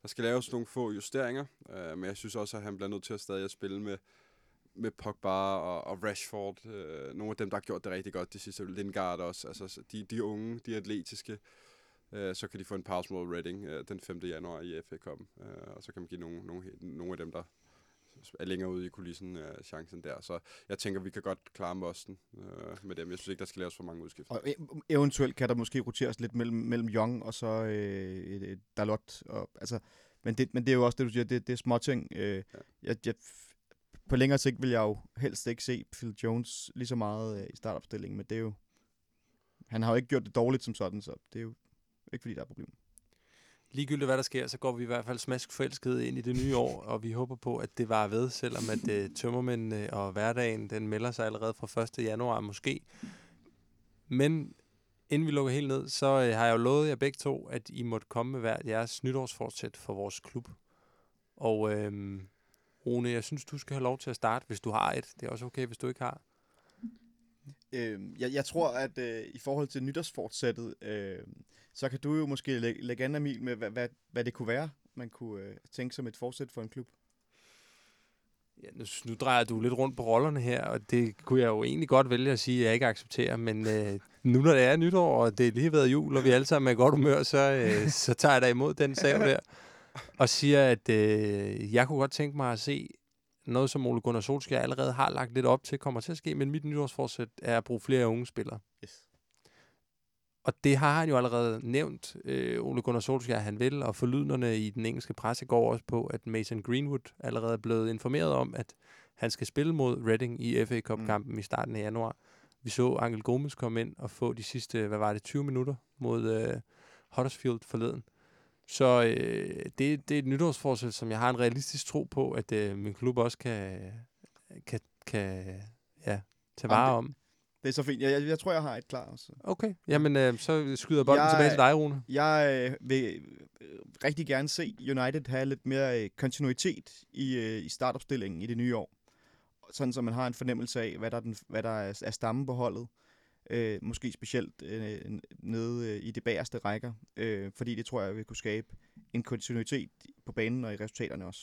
der skal laves nogle få justeringer, øh, men jeg synes også, at han bliver nødt til at stadig at spille med, med Pogba og, og Rashford, øh, nogle af dem, der har gjort det rigtig godt de sidste, Lingard også, altså så de, de unge, de atletiske, øh, så kan de få en pause mod Reading øh, den 5. januar i FA Cup'en, øh, og så kan man give nogle, nogle, nogle af dem, der er længere ude i kulissen øh, chancen der. Så jeg tænker, vi kan godt klare Mosten øh, med dem. Jeg synes ikke, der skal laves for mange udskifter. Og e- eventuelt kan der måske roteres lidt mellem, mellem Young og så øh, Dalot. Og, altså, men, det, men det er jo også det, du siger, det, det er småting. Øh, Ja. jeg, jeg, på længere sigt vil jeg jo helst ikke se Phil Jones lige så meget øh, i startopstillingen, men det er jo... Han har jo ikke gjort det dårligt som sådan, så det er jo ikke fordi, der er problem ligegyldigt hvad der sker, så går vi i hvert fald smask forelsket ind i det nye år, og vi håber på, at det var ved, selvom at øh, tømmermændene og hverdagen, den melder sig allerede fra 1. januar måske. Men inden vi lukker helt ned, så øh, har jeg jo lovet jer begge to, at I måtte komme med hver jeres nytårsfortsæt for vores klub. Og øh, Rune, jeg synes, du skal have lov til at starte, hvis du har et. Det er også okay, hvis du ikke har. Øh, jeg, jeg tror, at øh, i forhold til nytårsfortsættet, øh, så kan du jo måske lægge, lægge an, Emil, med hvad, hvad, hvad det kunne være, man kunne øh, tænke som et fortsæt for en klub. Ja, nu, nu drejer du lidt rundt på rollerne her, og det kunne jeg jo egentlig godt vælge at sige, at jeg ikke accepterer, men øh, nu når det er nytår, og det er lige været jul, og vi alle sammen er i godt humør, så, øh, så tager jeg da imod den sav der, og siger, at øh, jeg kunne godt tænke mig at se noget, som Ole Gunnar Solskjaer allerede har lagt lidt op til, kommer til at ske, men mit nytårsforsæt er at bruge flere unge spillere. Yes. Og det har han jo allerede nævnt, øh, Ole Gunnar Solskjaer, han vil, og forlydnerne i den engelske presse går også på, at Mason Greenwood allerede er blevet informeret om, at han skal spille mod Reading i FA Cup-kampen mm. i starten af januar. Vi så Angel Gomes komme ind og få de sidste, hvad var det, 20 minutter mod øh, Huddersfield forleden. Så øh, det, det er et nytårsforsæt, som jeg har en realistisk tro på, at øh, min klub også kan, kan, kan ja, tage vare om. Det er så fint. Jeg, jeg, jeg tror, jeg har et klar også. Okay, jamen øh, så skyder bolden Jeg- tilbage til dig, Rune. Jeg øh, vil øh, rigtig gerne se United have lidt mere øh, kontinuitet i, øh, i startopstillingen i det nye år. Sådan, så man har en fornemmelse af, hvad der er, den, hvad der er, er stammen på holdet. Øh, måske specielt øh, nede øh, i det bagerste rækker. Øh, fordi det tror jeg vil kunne skabe en kontinuitet på banen og i resultaterne også.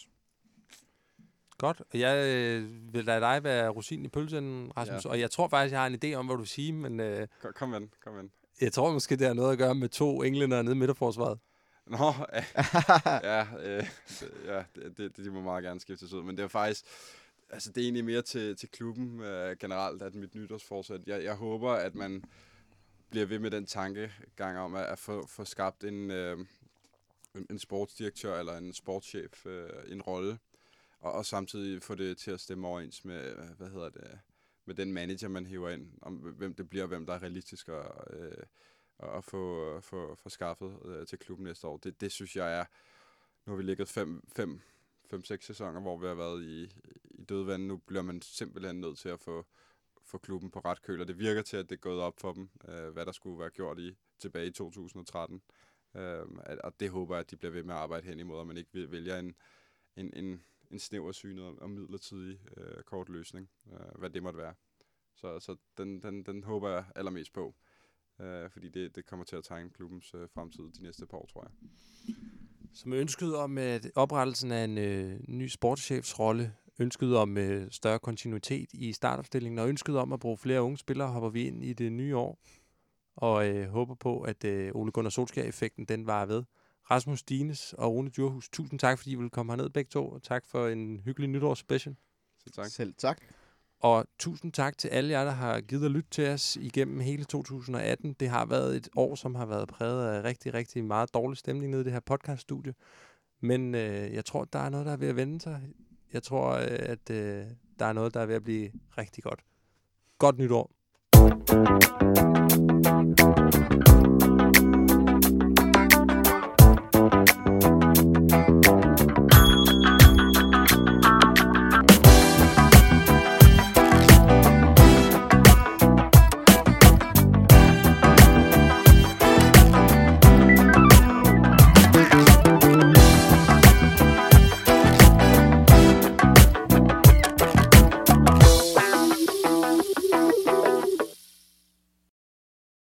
Godt. Og Jeg øh, vil lade dig være rosin i pølsen, Rasmus. Ja. Ja. Og jeg tror faktisk, jeg har en idé om, hvad du vil sige, men øh, Kom, kom ind, kom ind. jeg tror måske, det har noget at gøre med to englænder nede i midterforsvaret. Nå, ja, (laughs) øh, ja det, det, de må meget gerne skiftes ud, men det er faktisk, altså det er egentlig mere til, til klubben øh, generelt, at mit nytårsforsæt, jeg, jeg håber, at man bliver ved med den tankegang om at, at få, få skabt en, øh, en, en sportsdirektør eller en sportschef, øh, en rolle, og, og samtidig få det til at stemme overens med, øh, hvad hedder det, med den manager, man hiver ind, om hvem det bliver, og hvem der er realistisk at, øh, at at få, få, få skaffet øh, til klubben næste år. Det, det synes jeg er, nu har vi ligget fem, fem, fem, seks sæsoner, hvor vi har været i, i dødvand. Nu bliver man simpelthen nødt til at få, få klubben på ret køl, og det virker til, at det er gået op for dem, øh, hvad der skulle være gjort i tilbage i 2013. Øh, og det håber jeg, at de bliver ved med at arbejde hen imod, og man ikke vælger en, en, en, en snæver synet og midlertidig øh, kort løsning, øh, hvad det måtte være. Så, så den, den, den håber jeg allermest på, øh, fordi det, det kommer til at tegne klubbens øh, fremtid de næste par år, tror jeg. Som ønsket om at oprettelsen af en øh, ny sportschefsrolle, ønsket om øh, større kontinuitet i startopstillingen, og ønsket om at bruge flere unge spillere, hopper vi ind i det nye år. Og øh, håber på, at øh, Ole Gunnar Solskjaer-effekten, den var ved. Rasmus Dines og Rune Djurhus, tusind tak, fordi I ville komme herned begge to, og tak for en hyggelig nytårsspecial. Så tak. Selv tak. Og tusind tak til alle jer, der har givet at lytte til os igennem hele 2018. Det har været et år, som har været præget af rigtig, rigtig meget dårlig stemning nede i det her podcaststudie. Men øh, jeg tror, der er noget, der er ved at vende sig. Jeg tror, øh, at øh, der er noget, der er ved at blive rigtig godt. Godt nytår.